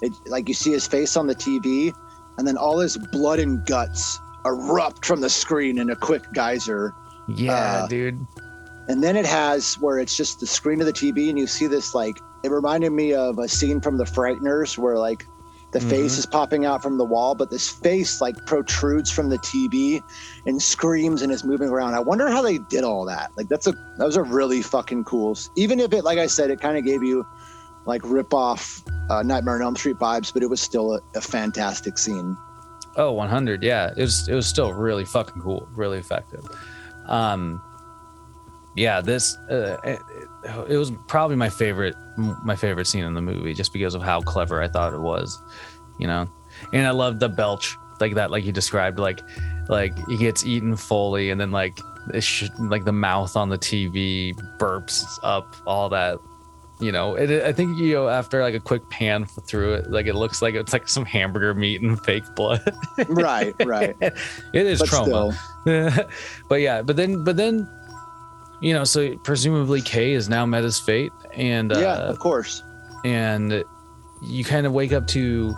S5: it, like you see his face on the TV, and then all his blood and guts erupt from the screen in a quick geyser.
S4: Yeah,
S5: Uh,
S4: dude.
S5: And then it has where it's just the screen of the TV, and you see this like it reminded me of a scene from The Frighteners where like the face
S4: Mhm.
S5: is popping out from the wall, but this face like protrudes from the TV and screams and is moving around. I wonder how they did all that. Like that's a that was a really fucking cool. Even if it, like I said, it kind of gave you like rip off uh, Nightmare on Elm Street vibes, but it was still a, a fantastic scene.
S4: Oh, 100. Yeah, it was it was still really fucking cool, really effective. Um, yeah, this uh, it, it was probably my favorite my favorite scene in the movie, just because of how clever I thought it was, you know. And I loved the belch like that, like you described, like like he gets eaten fully, and then like sh- like the mouth on the TV burps up, all that. You know, it, I think you know after like a quick pan through it, like it looks like it's like some hamburger meat and fake blood.
S5: right, right.
S4: it is
S5: but Troma.
S4: but yeah, but then but then you know, so presumably Kay has now met his fate and uh
S5: yeah, of course.
S4: and you kind of wake up to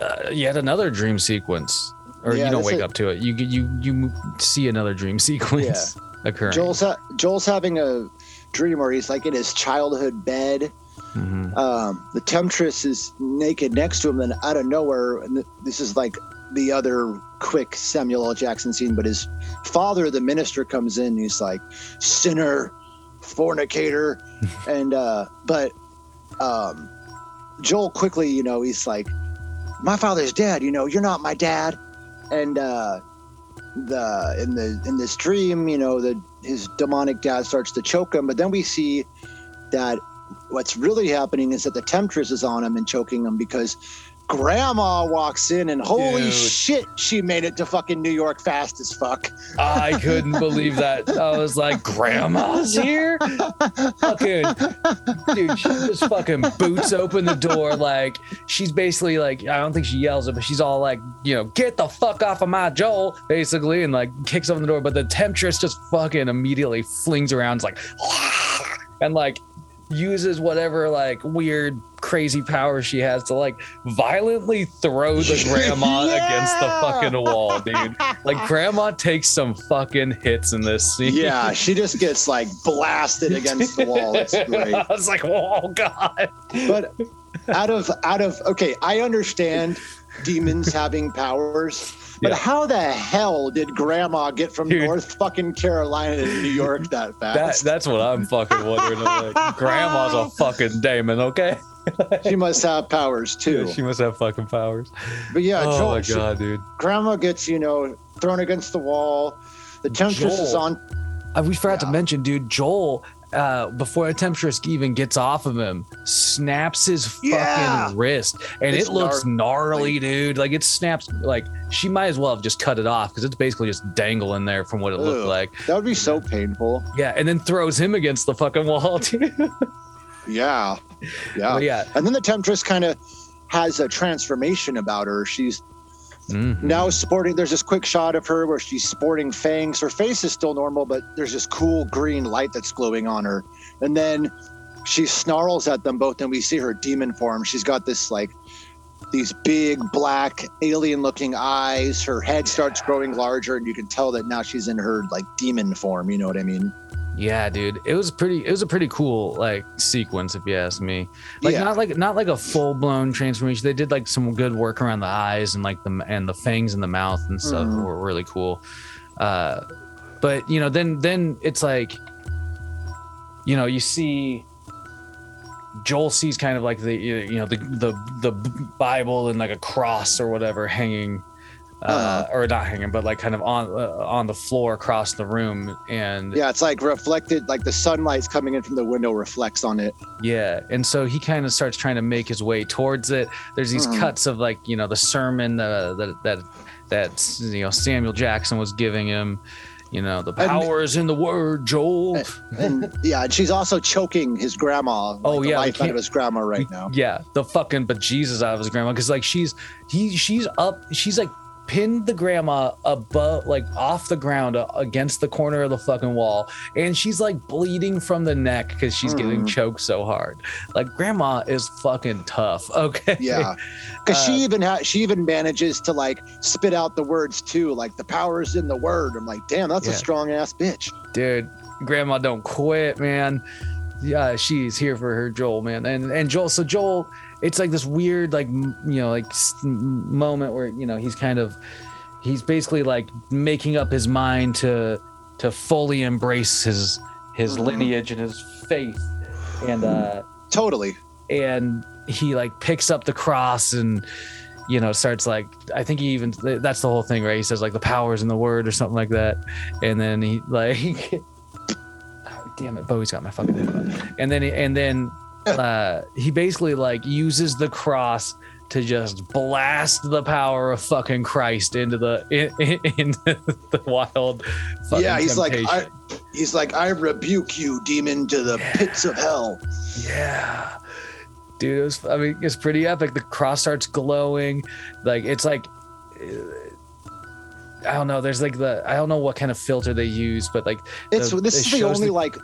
S4: uh, yet another dream sequence. Or
S5: Yeah,
S4: you don't wake
S5: is-
S4: up to it. You you you see another dream sequence occurring.
S5: Joel's ha- Joel's having a dream where he's like in his childhood bed.
S4: Mhm.
S5: Um, the temptress is naked next to him, and out of nowhere, and this is like the other quick Samuel L. Jackson scene, but his father, the minister, comes in. And he's like, "Sinner, fornicator," and uh, but um, Joel quickly, you know, he's like, "My father's dead. You know, you're not my dad." And uh, the in the in this dream, you know, the his demonic dad starts to choke him, but then we see that what's really happening is that the temptress is on him and choking him because grandma walks in and holy
S4: Dude.
S5: shit she made it to fucking new york fast as fuck
S4: I couldn't believe that. I was like, Grandma's here? fucking dude, she just fucking boots open the door like she's basically like I don't think she yells it, but she's all like, you know, get the fuck off of my Joel, basically, and like kicks open the door. But the temptress just fucking immediately flings around, it's like and like uses whatever like weird crazy power she has to like violently throw the grandma against the fucking wall, dude. Like grandma takes some fucking hits in this scene.
S5: yeah she just gets like blasted against the wall it's great
S4: I was like, oh god.
S5: but out of out of okay i understand demons having powers but
S4: Yeah.
S5: how the hell did grandma get from
S4: Dude.
S5: north fucking carolina to new york that
S4: That
S5: fast
S4: that's what I'm fucking wondering. Like, grandma's a fucking demon, okay?
S5: she must have powers too
S4: She must have fucking powers.
S5: but yeah
S4: oh
S5: Joel,
S4: my
S5: she-
S4: god, dude.
S5: grandma gets you know thrown against the wall the temptress is
S4: Joel.
S5: on
S4: Uh, we forgot to mention, dude, Joel, uh, before the temptress even gets off of him, snaps his fucking
S5: Yeah.
S4: wrist. And
S5: It's
S4: it looks gnarly,
S5: gnarly.
S4: dude. Like it snaps like she might as well have just cut it off because it's basically just dangling there from what it looked like.
S5: that would be so painful
S4: Yeah, and then throws him against the fucking wall, too.
S5: yeah yeah.
S4: Yeah.
S5: and then the temptress kind of has a transformation about her. She's
S4: Mhm.
S5: now sporting there's this quick shot of her where she's sporting fangs. Her face is still normal but there's this cool green light that's glowing on her. And then she snarls at them both and we see her demon form. She's got this like these big black alien looking eyes. Her head starts growing larger and you can tell that now she's in her like demon form. You know what i mean
S4: Yeah, dude. It was pretty it was a pretty cool like sequence if you ask me. Like
S5: Yeah.
S4: not like not like a full blown transformation. They did like some good work around the eyes and like the and the fangs in the mouth and stuff
S5: Mhm.
S4: were really cool. Uh but you know, then then it's like you know, you see Joel sees kind of like the you know the the the Bible and like a cross or whatever hanging uh,
S5: Uh-huh.
S4: or not hanging but like kind of on uh, on the floor across the room and
S5: yeah it's like reflected like the sunlight's coming in from the window reflects on it
S4: Yeah, and so he kind of starts trying to make his way towards it. There's these
S5: Mhm.
S4: cuts of like you know the sermon uh, that that that you know Samuel Jackson was giving him. You know the
S5: And-
S4: is in the word, Joel.
S5: and yeah and she's also choking his grandma like,
S4: Oh,
S5: the
S4: yeah,
S5: life out of his grandma right now
S4: Yeah, the fucking but Jesus out of his grandma because like she's he she's up she's like pinned the grandma above like off the ground uh, against the corner of the fucking wall and she's like bleeding from the neck because she's getting
S5: Mhm.
S4: choked so hard like grandma is fucking tough okay
S5: Yeah, because
S4: Uh,
S5: she even ha- she even manages to like spit out the words too, like the power's in the word. I'm like, damn, that's
S4: Yeah.
S5: a strong ass bitch.
S4: dude grandma don't quit man yeah she's here for her joel man and and joel so joel it's like this weird like you know like moment where you know he's kind of he's basically like making up his mind to to fully embrace his his
S5: Mhm.
S4: lineage and his faith and uh
S5: Totally.
S4: and he like picks up the cross and you know starts like i think he even that's the whole thing right he says like the powers in the word or something like that and then he like damn it bowie's got my fucking head and then he, and then uh he basically like uses the cross to just blast the power of fucking christ into the in, in, into the wild fucking
S5: yeah, he's like, I, he's like, I rebuke you, demon, to the pits of hell.
S4: Yeah. Dude, it was, I mean, it's pretty epic. The cross starts glowing. Like, it's like, uh, I don't know. There's like the, I don't know what kind of filter they use, but like,
S5: It's
S4: The-
S5: this is the only
S4: the-
S5: like.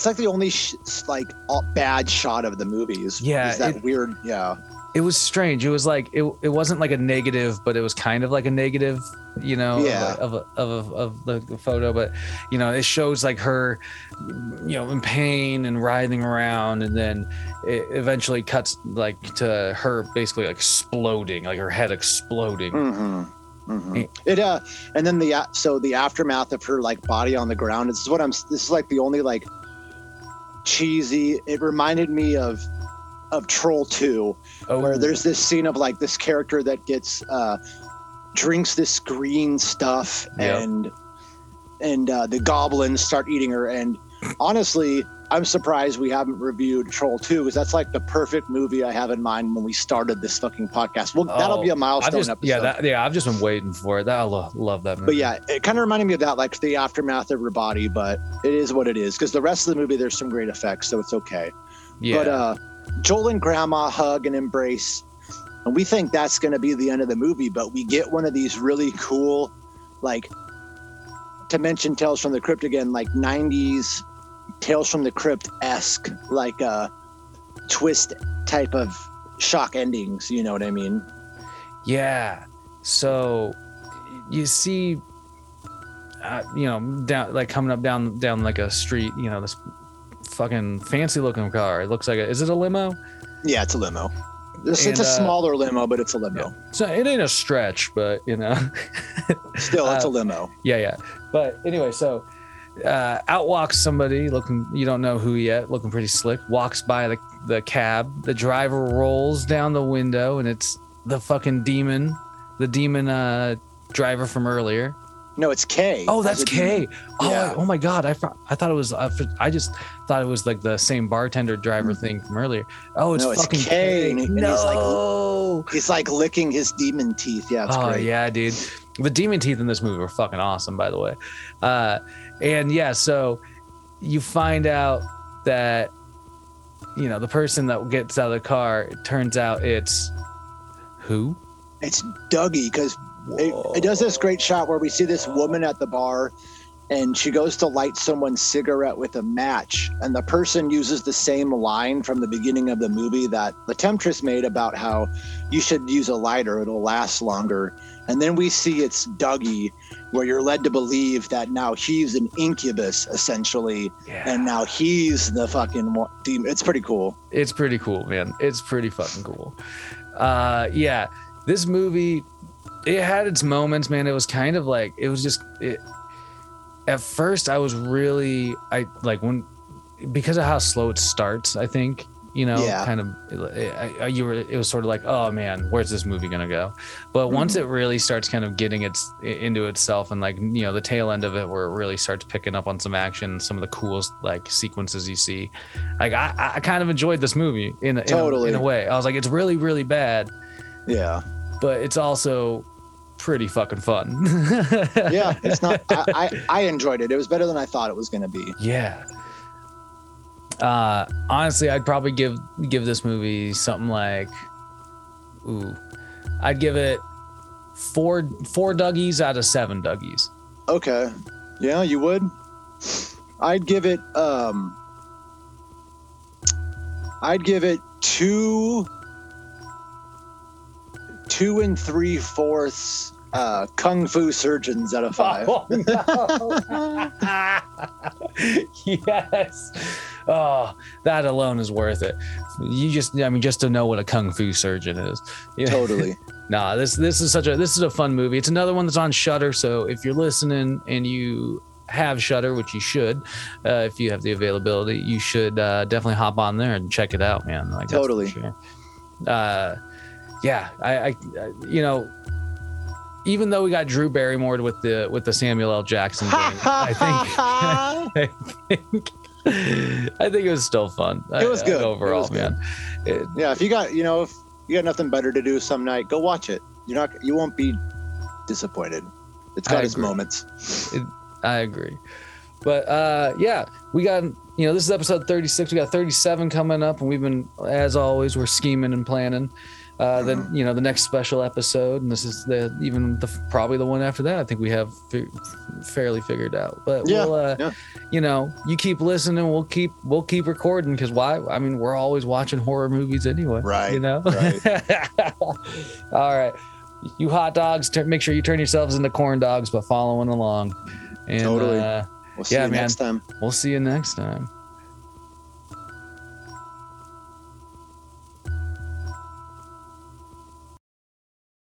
S5: It's like the only sh- like all, bad shot of the movies.
S4: Yeah,
S5: is that
S4: it-
S5: weird? Yeah,
S4: it was strange. It was like it, it wasn't like a negative, but it was kind of like a negative, you know,
S5: Yeah.
S4: of of, of, of the, the photo. But you know, it shows like her, you know, in pain and writhing around, and then it eventually cuts like to her basically like exploding, like her head exploding.
S5: hmm hmm
S4: Eh.
S5: It uh, and then the so the aftermath of her like body on the ground. This is what I'm. This is like the only like cheesy. It reminded me of of Troll Two,
S4: Oh,
S5: where there's this scene of like this character that gets uh drinks this green stuff
S4: Yep.
S5: and and uh, the goblins start eating her and honestly i'm surprised we haven't reviewed troll 2 because that's like the perfect movie i have in mind when we started this fucking podcast well that'll
S4: Oh,
S5: be a
S4: I've
S5: milestone
S4: just,
S5: episode
S4: yeah, that, yeah, I've just been waiting for it. That I lo- love that movie.
S5: but yeah it kind of reminded me of that like the aftermath of body but it is what it is because the rest of the movie there's some great effects so it's okay
S4: yeah,
S5: But uh, Joel and Grandma hug and embrace, and we think that's going to be the end of the movie. But we get one of these really cool, like, to mention Tales from the Crypt again, like '90s Tales from the Crypt esque, like uh, twist type of shock endings. You know what I mean?
S4: Yeah. So you see, uh, you know, down like coming up down down like a street. You know, this fucking fancy looking car. It looks like a. Is it a limo?
S5: Yeah, it's a limo. It's,
S4: And,
S5: it's a
S4: uh,
S5: smaller limo, but it's a limo.
S4: So it ain't a stretch, but you know.
S5: Still, it's
S4: uh,
S5: a limo.
S4: yeah, yeah. But anyway, so uh, out walks somebody looking. You don't know who yet. Looking pretty slick. Walks by the the cab. The driver rolls down the window, and it's the fucking demon. The demon uh, driver from earlier.
S5: No, it's K.
S4: Oh, that's
S5: demon.
S4: K. Oh,
S5: Yeah.
S4: oh my God! I thought I thought it was. uh, I just thought it was like the same bartender driver thing from earlier. Oh, it's.
S5: No, it's
S4: fucking
S5: K,
S4: K.
S5: and he- and
S4: no.
S5: he's like- He's like licking his demon teeth. Yeah, it's
S4: oh
S5: great.
S4: yeah, dude. The demon teeth in this movie were fucking awesome, by the way. Uh, and yeah, so you find out that you know the person that gets out of the car. It turns out it's who?
S5: It's Dougie because it, it does this great shot where we see this woman at the bar and she goes to light someone's cigarette with a match and the person uses the same line from the beginning of the movie that the temptress made about how you should use a lighter it'll last longer and then we see it's dougie where you're led to believe that now he's an incubus essentially
S4: Yeah.
S5: and now he's the fucking demon it's pretty cool
S4: it's pretty cool, man. It's pretty fucking cool. Uh, yeah, this movie, it had its moments, man. It was kind of like it was just it. At first, I was really I like when because of how slow it starts. I think you know,
S5: Yeah.
S4: kind of I, I, you were. It was sort of like, oh man, where's this movie gonna go? But mm-hmm. once it really starts kind of getting its into itself and like you know the tail end of it, where it really starts picking up on some action, some of the coolest like sequences you see, like I, I kind of enjoyed this movie in a, in, a,
S5: Totally.
S4: in a way. I was like, it's really really bad,
S5: yeah
S4: but it's also pretty fucking fun.
S5: yeah it's not I, I i enjoyed it it was better than i thought it was going to be
S4: Yeah. Uh, honestly, I'd probably give give this movie something like, ooh, I'd give it four four Dougies out of seven Dougies.
S5: Okay. Yeah, you would. I'd give it um I'd give it two two and three fourths uh kung fu surgeons out of five.
S4: Oh, no. yes. Oh, that alone is worth it. You just, I mean, just to know what a kung fu surgeon is.
S5: Totally.
S4: Nah, this this is such a this is a fun movie. It's another one that's on Shudder. So if you're listening and you have Shudder, which you should, uh, if you have the availability, you should uh, definitely hop on there and check it out, man. Like
S5: Totally.
S4: sure. Uh, yeah, I, I, you know, even though we got Drew Barrymore with the with the Samuel L. Jackson thing, I think I think I think it was still fun.
S5: It was good.
S4: Overall,
S5: was good.
S4: man. It-
S5: yeah, if you got you know, if you got nothing better to do some night, go watch it. You're not you won't be disappointed. It's got its moments.
S4: I agree. But uh yeah, we got you know, this is episode 36. We got 37 coming up, and we've been as always, we're scheming and planning. Uh, then you know the next special episode, and this is the even the probably the one after that. I think we have fi- fairly figured out. But
S5: Yeah,
S4: we'll, uh,
S5: yeah.
S4: you know, you keep listening, we'll keep we'll keep recording because why? I mean, we're always watching horror movies anyway,
S5: Right,
S4: You know.
S5: right.
S4: All right, you hot dogs, tur- make sure you turn yourselves into corn dogs by following along. And
S5: Totally.
S4: uh,
S5: We'll see
S4: Yeah,
S5: you
S4: man.
S5: next time.
S4: we'll see you next time.